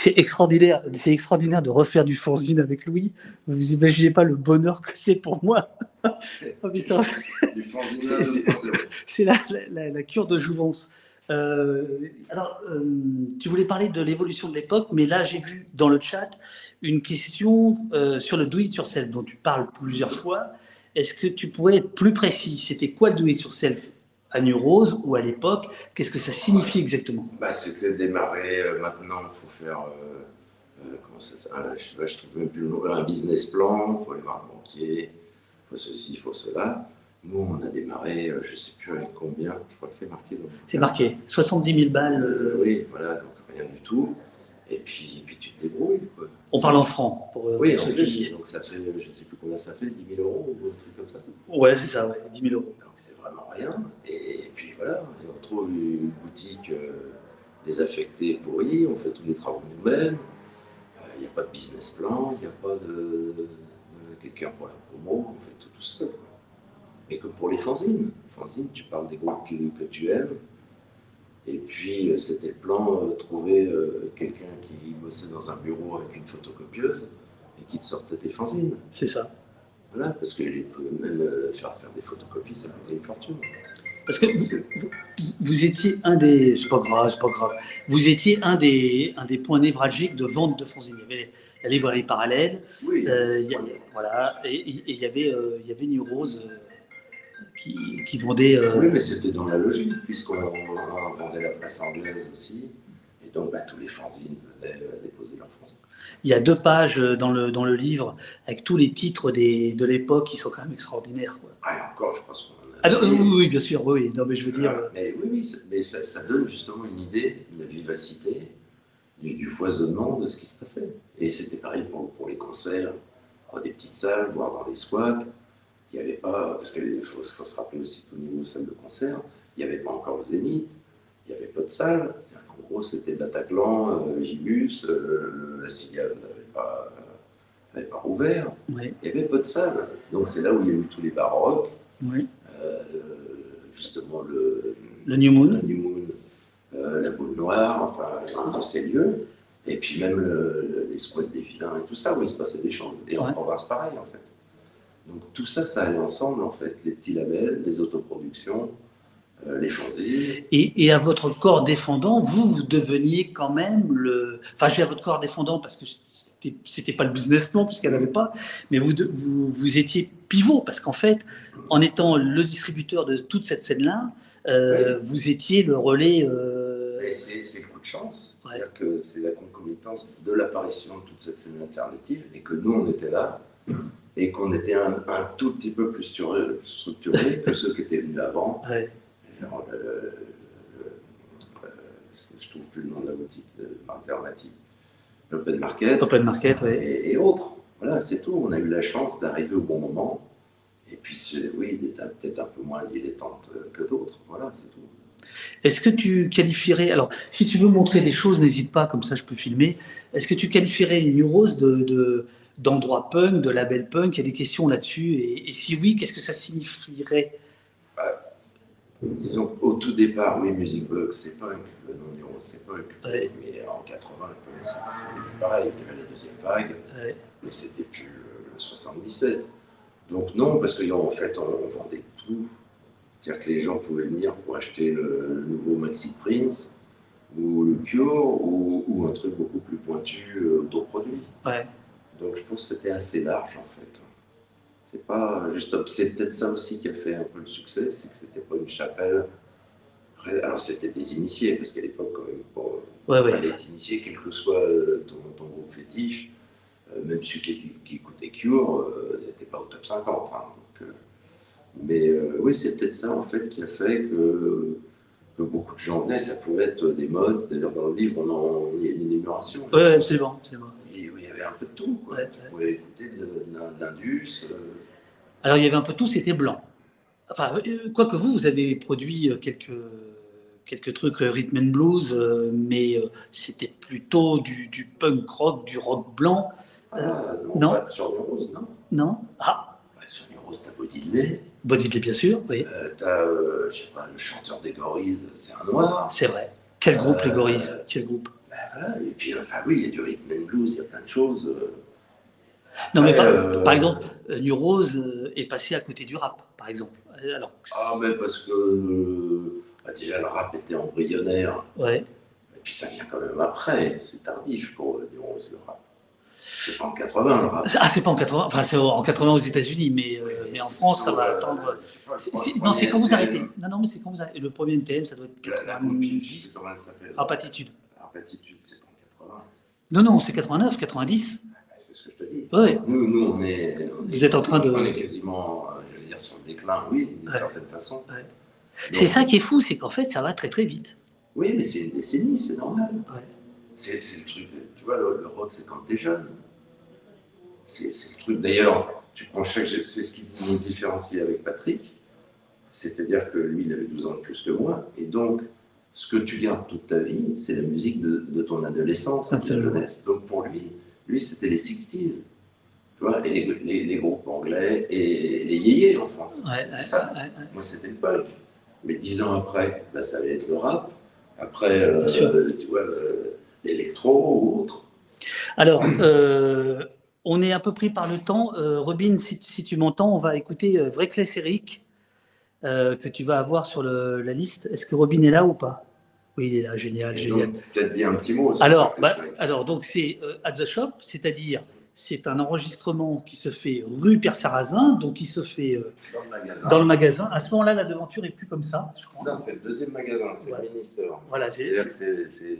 C'est extraordinaire, c'est extraordinaire de refaire du fanzine avec Louis. Vous imaginez pas le bonheur que c'est pour moi. Oh, C'est- la, la- la- la cure de jouvence. Euh, alors, euh, tu voulais parler de l'évolution de l'époque, mais là j'ai vu dans le chat une question euh, sur le do it yourself dont tu parles plusieurs fois. Est-ce que tu pourrais être plus précis? C'était quoi le do it yourself? À New Rose ou à l'époque Qu'est-ce que ça signifie exactement? Bah, c'était démarrer. euh, maintenant, il faut faire. euh, euh, comment ça s'appelle je, sais pas, je trouve même plus le nom. Un business plan. Il faut aller voir le banquier. Il faut ceci, il faut cela. Nous, on a démarré, je ne sais plus avec combien. Je crois que c'est marqué. C'est marqué 70 000 balles. Oui, voilà, donc rien du tout. Et puis, puis tu te débrouilles. Quoi. On parle en francs. Pour, euh, Oui, pour en ceux plus, qui- donc ça fait, je ne sais plus combien ça fait, 10 000 euros ou un truc comme ça. Ouais, c'est ça, ouais, 10 000 euros. Donc c'est vraiment rien. Et puis voilà, et on trouve une boutique euh, désaffectée pourrie, on fait tous les travaux nous-mêmes. Il n'y a pas de business plan, il n'y a pas de, de quelqu'un pour la promo, on fait tout tout seul. quoi. Et que pour les fanzines. Fanzines, tu parles des groupes que, que tu aimes. Et puis euh, c'était le plan, euh, trouver euh, quelqu'un qui bossait dans un bureau avec une photocopieuse et qui te sortait des fanzines. C'est ça. Voilà, parce que les- même euh, faire faire des photocopies, ça coûtait une fortune. Parce que vous, étiez un des. C'est pas grave, c'est pas grave. Vous étiez un des, un des points névralgiques de vente de fanzines. Il y avait la librairie parallèle, Oui, euh, il y voilà, et, et- et il y avait, il y avait New Rose euh, qui, qui vendait. euh, oui, mais c'était dans la logique, puisqu'on on vendait la presse anglaise aussi. Et donc, bah, tous les fanzines venaient euh, déposer leurs fanzines. Il y a deux pages euh, dans le, dans le livre avec tous les titres des, de l'époque qui sont quand même extraordinaires. quoi. Ah, encore, je pense qu'on Ah oui, oui, bien sûr, oui. Non, mais je veux dire. euh, Mais oui, oui, mais ça, ça donne justement une idée, une vivacité, du, du foisonnement de ce qui se passait. Et c'était pareil pour, pour les concerts, dans des petites salles, voire dans les squats. Il n'y avait pas, parce qu'il faut, faut se rappeler aussi qu'au niveau salle de concert, il n'y avait pas encore le Zénith, il n'y avait pas de salle. C'est-à-dire qu'en gros, c'était de l'Ataclan, euh, Gibus, euh, la Cigale n'avait pas, n'avait pas rouvert. Il n'y avait pas de salle. Donc c'est là où il y a eu tous les baroques, euh, justement le, Le New Moon. le New Moon, euh, la boule noire, enfin, tous ces lieux. Et puis même le- le- les squats des vilains et tout ça, où il se passait des choses. Et en Ouais. province, pareil, en fait. Donc tout ça, ça allait ensemble, en fait. Les petits labels, les autoproductions, euh, les fanzines. Et, et à votre corps défendant, vous, vous deveniez quand même le. Enfin, j'ai à votre corps défendant parce que c'était, pas le business plan, puisqu'elle n'avait pas, mais vous, de- vous, vous étiez pivot, parce qu'en fait, en étant le distributeur de toute cette scène-là, euh, vous étiez le relais. euh, c'est coup de chance. Ouais. C'est-à-dire que c'est la concomitance de l'apparition de toute cette scène alternative et que nous, on était là et qu'on était un, un tout petit peu plus structuré, structuré que ceux qui étaient venus avant. ouais. Genre, le- le- le- euh, je trouve plus le nom de la boutique de Marc Zermati, l'Open Market Open Market, ouais. et, et autres. Voilà, c'est tout. On a eu la chance d'arriver au bon moment. Et puis, oui, d'être peut-être un peu moins dilettante que d'autres. Voilà, c'est tout. Est-ce que tu qualifierais, alors si tu veux montrer des choses, n'hésite pas, comme ça je peux filmer. Est-ce que tu qualifierais New Rose de, de- d'endroit punk, de label punk Il y a des questions là-dessus. Et, et si oui, qu'est-ce que ça signifierait? Disons, au tout départ, oui, Music Box, c'est punk. Le nom du c'est punk. Ouais. Mais en 80, le punk, c'était- plus pareil. Il y avait la deuxième vague. Ouais. mais c'était plus le 77. Donc non, parce qu'en fait, on, on vendait tout. C'est-à-dire que les gens pouvaient venir pour acheter le, le nouveau Maxi Prince ou le Cure ou, ou un truc beaucoup plus pointu euh, autoproduit. Ouais. Donc je pense que c'était assez large en fait. C'est pas juste, c'est peut-être ça aussi qui a fait un peu le succès, c'est que c'était pas une chapelle. Alors c'était des initiés parce qu'à l'époque quand même, bon, Ouais, il ouais. fallait être initié, quel que soit euh, ton, ton groupe fétiche. Euh, même celui qui, qui écoutait Cure euh, n'était pas au top 50. hein, donc, mais euh, oui, c'est peut-être ça en fait qui a fait que, que beaucoup de gens venaient. Ça pouvait être des modes. D'ailleurs, dans le livre, on en, il y a une énumération. Ouais, absolument, absolument. Oui, il y avait un peu de tout. Quoi. Ouais, tu pouvais écouter de, de l'in- de l'Indus. euh, Alors il y avait un peu tout, c'était blanc. Enfin, euh, quoique vous, vous avez produit euh, quelques, quelques trucs rhythm and blues, mais c'était plutôt du, du punk rock, du rock blanc, ah, non, non. pas sur New Rose, non non Ah, Bah, Sur New Rose, t'as Body Delay. Bodidley, bien sûr, oui, Euh, t'as, je sais pas, le chanteur des Gorilles, c'est un noir. c'est vrai. Quel groupe, les Gorilles? Quel groupe? Ben voilà, et puis, enfin, oui, il y a du rhythm and blues, il y a plein de choses. euh. Non, mais par, euh, par exemple, euh, New Rose euh, est passé à côté du rap, par exemple. Euh, Alors, Ah, ben parce que euh, bah, déjà le rap était embryonnaire, ouais. et puis ça vient quand même après, c'est tardif pour euh, New Rose, le rap. C'est pas en 80 le rap. Ah, c'est pas en 80, enfin, c'est en 80 aux États-Unis, mais, euh, mais en France, ça va Euh, attendre. pas, non, c'est quand vous arrêtez. Non, non, mais c'est quand vous arrêtez. Le premier NTM, ça doit être La, la copie, je sais 90. comment elle Rapatitude, c'est en 80. Non, non, c'est 89, 90. C'est ce que je te dis. Ouais. Nous, nous on, est, on Vous est- êtes en train de- On est quasiment, euh, j'allais dire, sur le déclin, oui, d'une Ouais. certaine façon. Ouais. C'est ça qui est fou, c'est qu'en fait, ça va très très vite. Oui, mais c'est une décennie, c'est normal. C'est le truc, tu vois, le, le rock, c'est quand t'es jeune. C'est c'est le truc, d'ailleurs, tu prends chaque. C'est ce qui nous différencie avec Patrick. C'est-à-dire que lui, il avait 12 ans de plus que moi. Et donc, ce que tu gardes toute ta vie, c'est la musique de, de ton adolescence, de ta jeunesse. Donc pour lui, lui, c'était les 60s. Tu vois, et les, les- les groupes anglais et les yéyés en France. Ouais, ça. ouais. Moi, c'était le punk. Mais dix ans après, bah, ça allait être le rap. Après, euh, tu vois, le- l'électro ou autre. Alors, euh, on est un peu pris par le temps. Euh, Robin, si, si tu m'entends, on va écouter Vrai Eric, euh, que tu vas avoir sur le- la liste. Est-ce que Robin est là ou pas? Oui, il est là, génial, Et génial. peut-être dire un petit mot. Alors, bah, alors donc c'est euh, at the shop, c'est-à-dire c'est un enregistrement qui se fait rue Pierre Sarrazin, donc qui se fait euh, dans le magasin. dans le magasin. À ce moment-là, la devanture est plus comme ça, je crois. Non, c'est le deuxième magasin, c'est Ouais. le Minister. Voilà, c'est-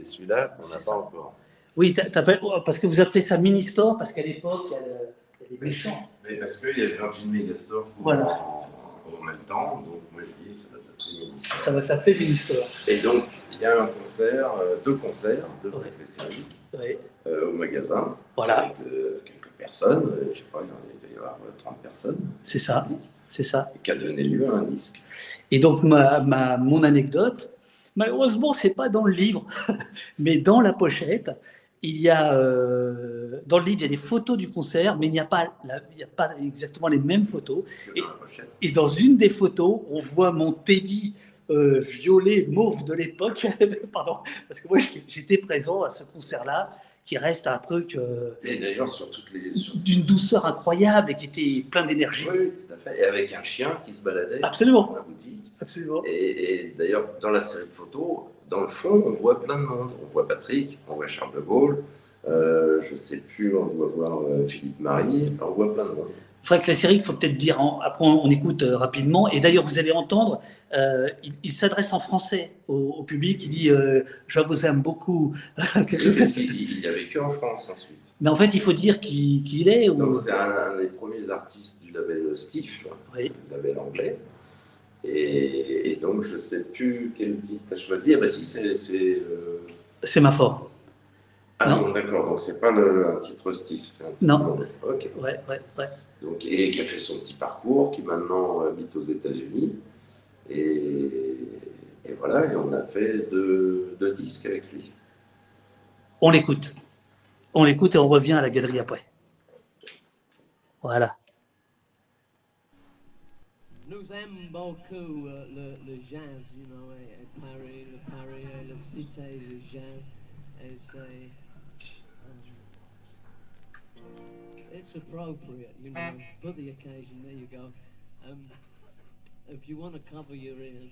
celui-là qu'on n'a ça. pas encore. oui, oh, parce que vous appelez ça mini store parce qu'à l'époque, il y a le- des méchants. Mais parce qu'il y a Virgin Megastore Voilà. en, en même temps, donc moi je dis ça va s'appeler Minister. Ça va s'appeler mini store. Et donc, il y a un concert, euh, deux concerts de Ouais. Ouais. euh, au magasin. Voilà, Avec euh, quelques personnes, je sais pas, il va y avoir euh, 30 personnes, c'est ça, c'est ça. qui a donné lieu à un disque. Et donc, ma, ma- mon anecdote, malheureusement, c'est pas dans le livre, mais dans la pochette, il y a, euh, dans le livre, il y a des photos du concert, mais il n'y a pas, la- il n'y a pas exactement les mêmes photos. Et dans une des photos, on voit mon Teddy euh, violet mauve de l'époque, pardon, parce que moi, j'étais présent à ce concert-là, qui reste un truc euh, Et d'ailleurs, sur toutes les. sur- d'une douceur incroyable et qui était plein d'énergie. Oui, oui, tout à fait. Et avec un chien qui se baladait Absolument. dans la boutique. Absolument. Et, et d'ailleurs, dans la série de photos, dans le fond, on voit plein de monde. On voit Patrick, on voit Charles de Gaulle, euh, je ne sais plus, on doit voir euh, Philippe Marie, enfin, on voit plein de monde. Franck Lasséric, il faut peut-être dire, en- après on, écoute euh, rapidement, et d'ailleurs vous allez entendre, euh, il, il s'adresse en français au, au public, il dit euh, Je vous aime beaucoup. Parce qu'il il a vécu en France ensuite. Mais en fait, il faut dire qui, qui il est. Ou... C'est un, un des premiers artistes du label Stiff, Oui. le label anglais. Et, et donc je ne sais plus quel titre tu as choisi. Ah bah si, c'est... c'est, euh, ma forme. Ah Non. non, d'accord, donc c'est pas le- un titre Stiff, c'est un titre Non. Ok. Ouais, ouais, ouais. Donc, et qui a fait son petit parcours, qui maintenant habite aux États-Unis. Et, et voilà, et on a fait deux, deux disques avec lui. On l'écoute. On l'écoute et on revient à la galerie après. Voilà. Beaucoup euh, le, le jazz, you know, et, et Paris, le Paris, eh, la cité du jazz. Um, it's appropriate, you know, for the occasion. There you go. Um, if you want to cover your ears.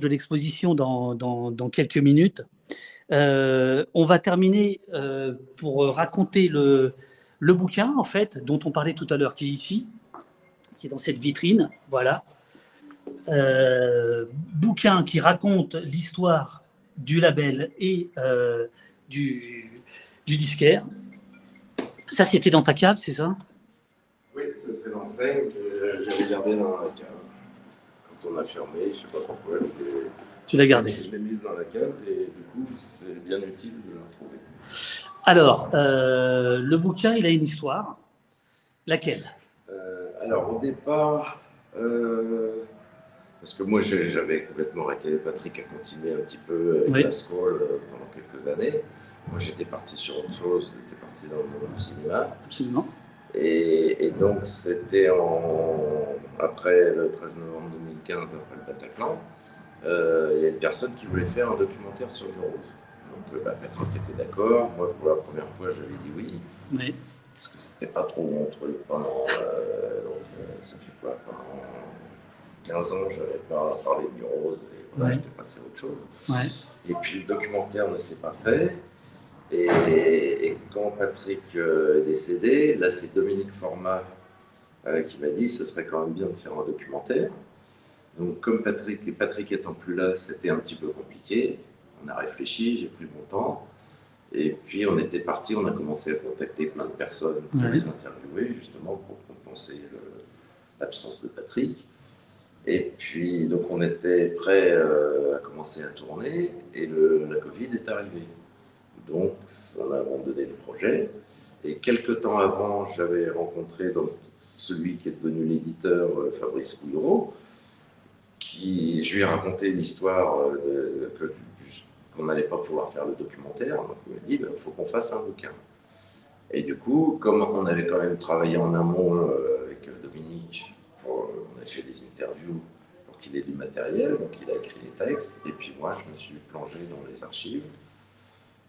De l'exposition dans, quelques minutes. Euh, on va terminer euh, pour raconter le, bouquin, en fait, dont on parlait tout à l'heure, qui est ici, qui est dans cette vitrine. Voilà. euh, bouquin qui raconte l'histoire du label et du, disquaire. Ça, c'était dans ta cave, c'est ça? Oui, c'est l'enseigne que j'avais gardée dans la cave. On a fermé, je sais pas pourquoi, Tu l'as gardé. je l'ai mise dans la cave et du coup c'est bien utile de la retrouver. Alors, euh, le bouquin, il a une histoire. Laquelle? Euh, alors au départ, euh, parce que moi j'avais complètement arrêté, Patrick a continué un petit peu avec Oui. la scroll euh, pendant quelques années. Moi j'étais parti sur autre chose, j'étais parti dans le monde du cinéma. Absolument. Et, et donc, c'était après le 13 novembre 2015, après le Bataclan, euh, il y a une personne qui voulait faire un documentaire sur Neurose. Donc, euh, bah, Patrick était d'accord. Moi, pour la première fois, j'avais dit oui, Oui. parce que c'était pas trop mon truc pendant. euh, donc, euh, ça fait quoi Pendant 15 ans, j'avais pas parlé de Neurose. Et voilà, Ouais. j'étais passé à autre chose. Ouais. Et puis le documentaire ne s'est pas fait. Et, et quand Patrick euh, est décédé, là c'est Dominique Format euh, qui m'a dit ce serait quand même bien de faire un documentaire. Donc comme Patrick, et Patrick étant plus là, c'était un petit peu compliqué. On a réfléchi, j'ai pris mon temps. Et puis on était parti, on a commencé à contacter plein de personnes pour Ouais. les interviewer justement pour compenser l'absence de Patrick. Et puis, donc, on était prêt euh, à commencer à tourner et le, la Covid est arrivée. Donc, on a abandonné le projet. Et quelques temps avant, j'avais rencontré donc, celui qui est devenu l'éditeur, euh, Fabrice Couillereau, qui, je lui ai raconté l'histoire euh, qu'on n'allait pas pouvoir faire le documentaire. Donc, il m'a dit, il faut qu'on fasse un bouquin. Et du coup, comme on avait quand même travaillé en amont euh, avec Dominique, on a fait des interviews pour qu'il ait du matériel, donc il a écrit les textes, et puis moi je me suis plongé dans les archives.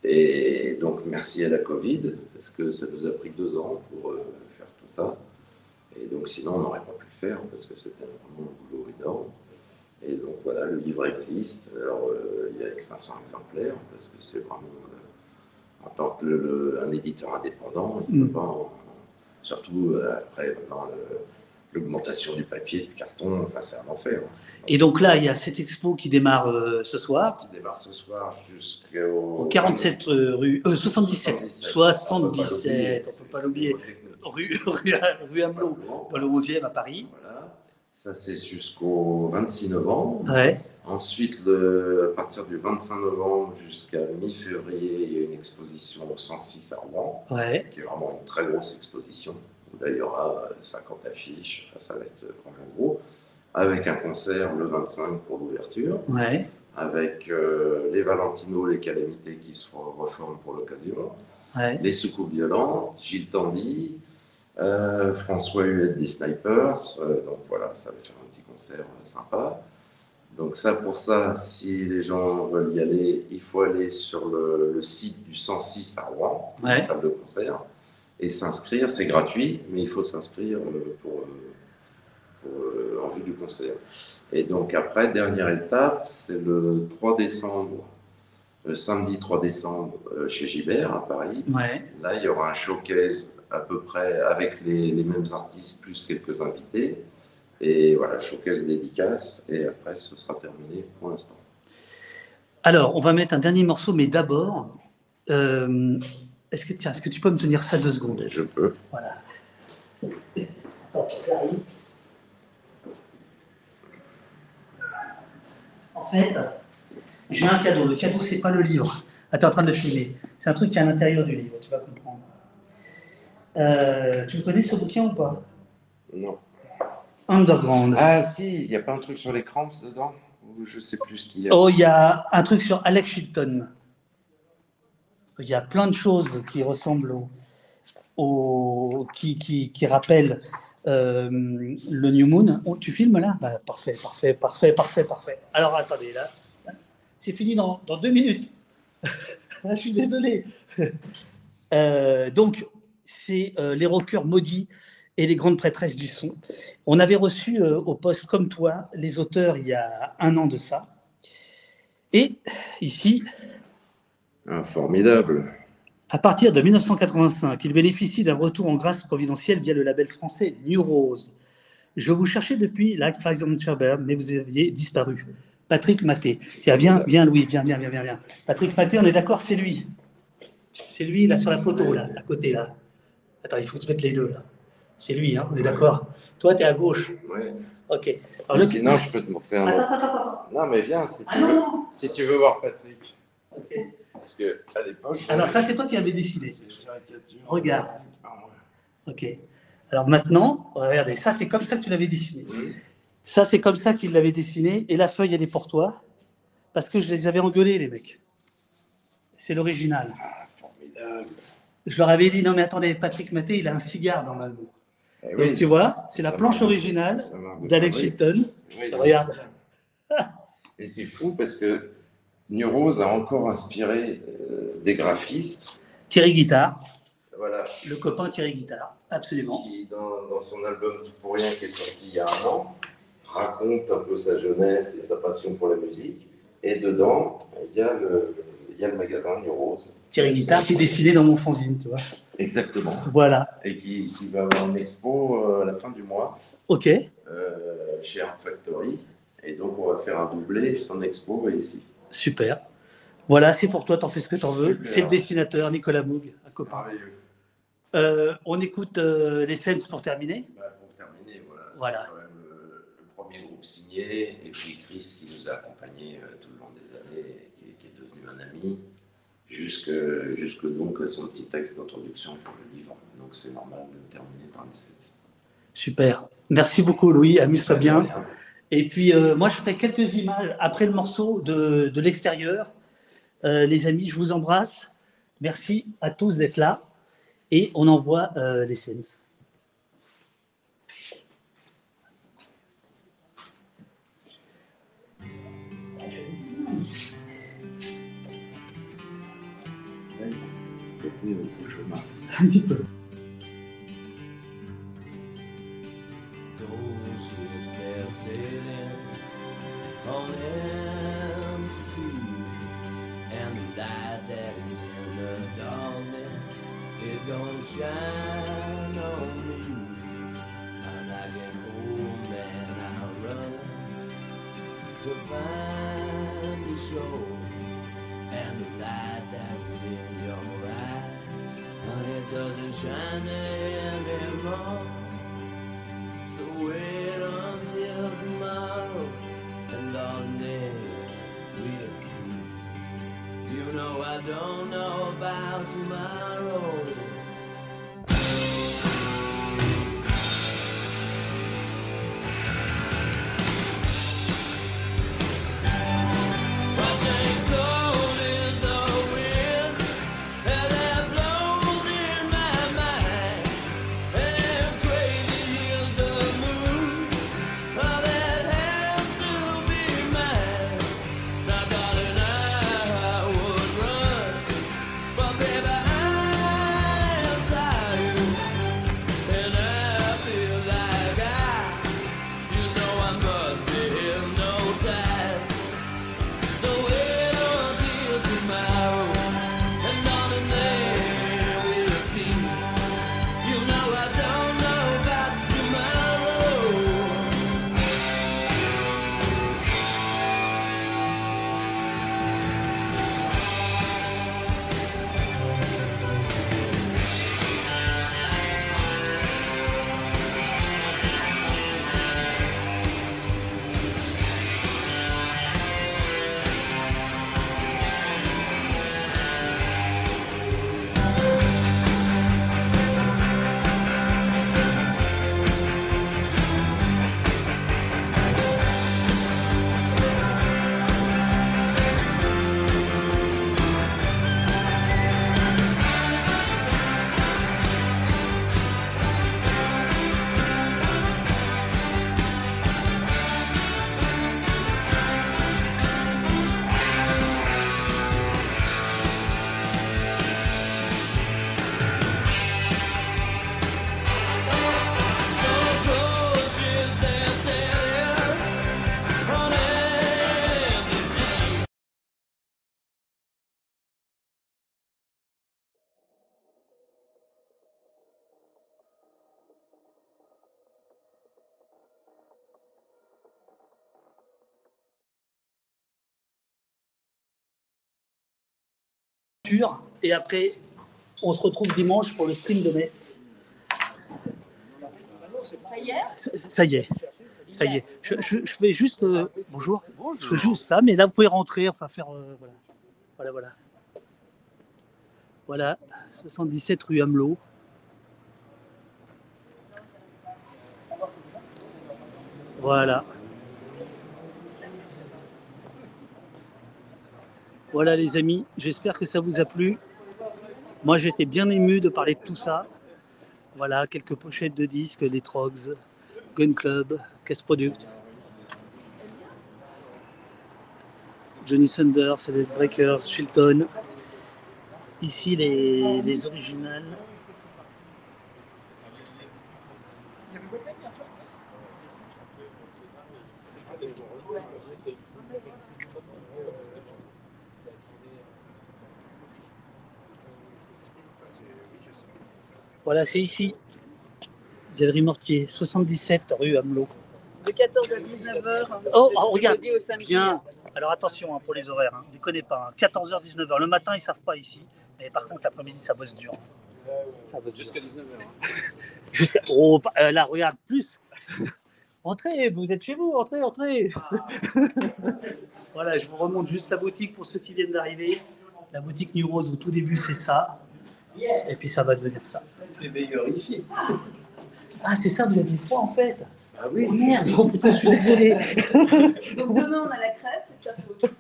Et donc merci à la Covid, parce que ça nous a pris deux ans pour euh, faire tout ça. Et donc sinon on n'aurait pas pu le faire, parce que c'était vraiment un boulot énorme. Et donc voilà, le livre existe, alors euh, il y a que 500 exemplaires, parce que c'est vraiment, euh, en tant que le- le- un éditeur indépendant, il ne Mm. peut pas, en- surtout euh, après maintenant le- l'augmentation du papier, du carton, enfin c'est un enfer. Et donc là, il y a cette expo qui démarre euh, ce soir, Qui démarre ce soir jusqu'au au 47 euh, rue, euh, 77, 77, on peut pas l'oublier, rue, rue, rue Hamelot, dans le 11e à Paris. Voilà. Ça, c'est jusqu'au 26 novembre. Ouais, Ensuite, le- à partir du 25 novembre jusqu'à mi-février, il y a une exposition au 106 à Rouen, ouais, qui est vraiment une très grosse exposition. Là, il y aura 50 affiches, enfin, ça va être vraiment gros, avec un concert le 25 pour l'ouverture. ouais, avec euh, les Valentino, les Calamités qui se reforment pour l'occasion, ouais. les Soucoupes Violentes, Gilles Tandy, euh, François Huette des Snipers. euh, donc voilà, ça va faire un petit concert euh, sympa. Donc ça, pour ça, si les gens veulent y aller, il faut aller sur le, le site du 106 à Rouen, Ouais. la salle de concert, et s'inscrire. C'est gratuit, mais il faut s'inscrire euh, pour, euh, pour, euh, en vue du concert. Et donc après, dernière étape, c'est le 3 décembre, le samedi 3 décembre, chez Gibert à Paris. ouais. Là, il y aura un showcase à peu près avec les, les mêmes artistes plus quelques invités. Et voilà, showcase dédicace. Et après, ce sera terminé pour l'instant. Alors, on va mettre un dernier morceau, mais d'abord, euh, est-ce que, tiens, est-ce que tu peux me tenir ça deux secondes? Je peux. Voilà. En fait, j'ai un cadeau. Le cadeau, c'est pas le livre. Ah, t'es en train de le filmer. C'est un truc qui est à l'intérieur du livre, tu vas comprendre. Euh, tu le connais ce bouquin ou pas? Non. Underground. Ah si, il n'y a pas un truc sur les cramps dedans? Ou je sais plus ce qu'il y a. Oh, il y a un truc sur Alex Chilton. Il y a plein de choses qui ressemblent au, qui, qui, qui rappellent euh, le New Moon. Oh, tu filmes là? Bah, Parfait, parfait, parfait, parfait, parfait. Alors attendez, là, c'est fini dans, dans deux minutes. Je suis désolé. Euh, donc, c'est euh, les rockers maudits et les grandes prêtresses du son. On avait reçu au poste comme toi les auteurs il y a un an de ça. Et ici, Ah, formidable. à partir de 1985, il bénéficie d'un retour en grâce providentielle via le label français New Rose. Je vous cherchais depuis Like Flies on Cherbourg, mais vous aviez disparu. Patrick Maté. Tiens, viens, viens, Louis, viens, viens, viens, viens, viens. Patrick Maté, on est d'accord, c'est lui. C'est lui, là, sur la photo, là, à côté, là. Attends, il faut se mettre les deux, là. C'est lui, hein, on est d'accord. Toi, tu es à gauche. Ouais. Ok. Alors, Mais le- Sinon, je peux te montrer un Attends, autre. attends, attends, attends. Non, mais viens, si tu, Ah non, veux, non. si tu veux voir Patrick. Ok. Parce que à l'époque. Alors, ça, c'est toi qui avais décidé. Regarde. Ok. Alors maintenant, regardez, ça, c'est comme ça que tu l'avais dessiné. Ça, c'est comme ça qu'il l'avait dessiné. Et la feuille, elle est pour toi. Parce que je les avais engueulés, les mecs. C'est l'original. Ah, formidable. Je leur avais dit, non, mais attendez, Patrick Maté, il a un cigare normalement. Eh Donc, oui, tu vois, c'est la planche originale d'Alex. Chilton. Oui, Regarde. Et c'est fou parce que New Rose a encore inspiré euh, des graphistes. Thierry Guitare, Voilà, le copain Thierry Guitare, absolument. qui, dans, dans son album Tout pour rien, qui est sorti il y a un an, raconte un peu sa jeunesse et sa passion pour la musique. Et dedans, il y a le, il y a le magasin New Rose. Thierry Guitare qui est dessiné dans mon fanzine, tu vois. Exactement. Voilà. Et qui, qui va avoir une expo euh, à la fin du mois Ok, euh, chez Art Factory. Et donc, on va faire un doublé, son expo est ici. Super. Voilà, c'est pour toi, t'en fais ce que t'en veux. C'est le dessinateur Nicolas Moog, un copain. Merveilleux. Euh, on écoute euh, les scènes pour terminer. Bah, pour terminer, voilà, c'est Voilà. quand même le, le premier groupe signé, et puis Chris qui nous a accompagnés euh, tout le long des années, qui, qui est devenu un ami, jusque, jusque donc à son petit texte d'introduction pour le livre. Donc c'est normal de terminer par les sept. Super. Merci beaucoup, Louis. Amuse-toi bien. Et puis, euh, moi, je ferai quelques images après le morceau de, de l'extérieur. Euh, les amis, je vous embrasse. Merci à tous d'être là. Et on envoie euh, les scènes. Un petit peu. Sailing on empty seas, and the light that is in the darkness it gonna shine on me. And I get home and I run to find the shore, and the light that was in your eyes, it doesn't shine anymore. So wait until tomorrow, and darling, then we'll see. You know I don't know about tomorrow. Et après, on se retrouve dimanche pour le stream de Metz. Ça y est? Ça, ça y est. Ça y est. Je, je- je fais juste. euh, bonjour. Je fais juste ça, mais là, vous pouvez rentrer, enfin faire. euh, voilà. Voilà, voilà. Voilà, 77 rue Hamelot. Voilà. Voilà les amis, j'espère que ça vous a plu. Moi j'étais bien ému de parler de tout ça. Voilà, quelques pochettes de disques, les Trogs, Gun Club, Casse Product. Johnny Thunder, Celeste Breakers, Shilton. Ici les, les originales. Voilà, c'est ici. Galerie Mortier, 77 rue Hamelot. De 14 à 19h. Oh, oh, regarde. Jeudi au samedi. Bien. Alors attention hein, pour les horaires, hein. déconnez pas. 14h, 19h. Le matin, ils savent pas ici. Mais par contre, l'après-midi, ça bosse dur. Ça bosse dur. Jusqu'à 19h. Jusqu'à. Oh, euh, là, regarde, plus. entrez, vous êtes chez vous, entrez, entrez. voilà, je vous remonte juste la boutique pour ceux qui viennent d'arriver. La boutique New Rose, au tout début, c'est ça. Et puis ça va devenir ça. Meilleur ici. Ah, c'est ça, vous aviez froid en fait. Ah oui. Oh merde, oh putain, je suis désolé. Donc demain, on a la crève, c'est de ta faute.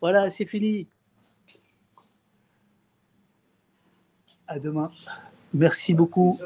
Voilà, c'est fini. À demain. Merci beaucoup.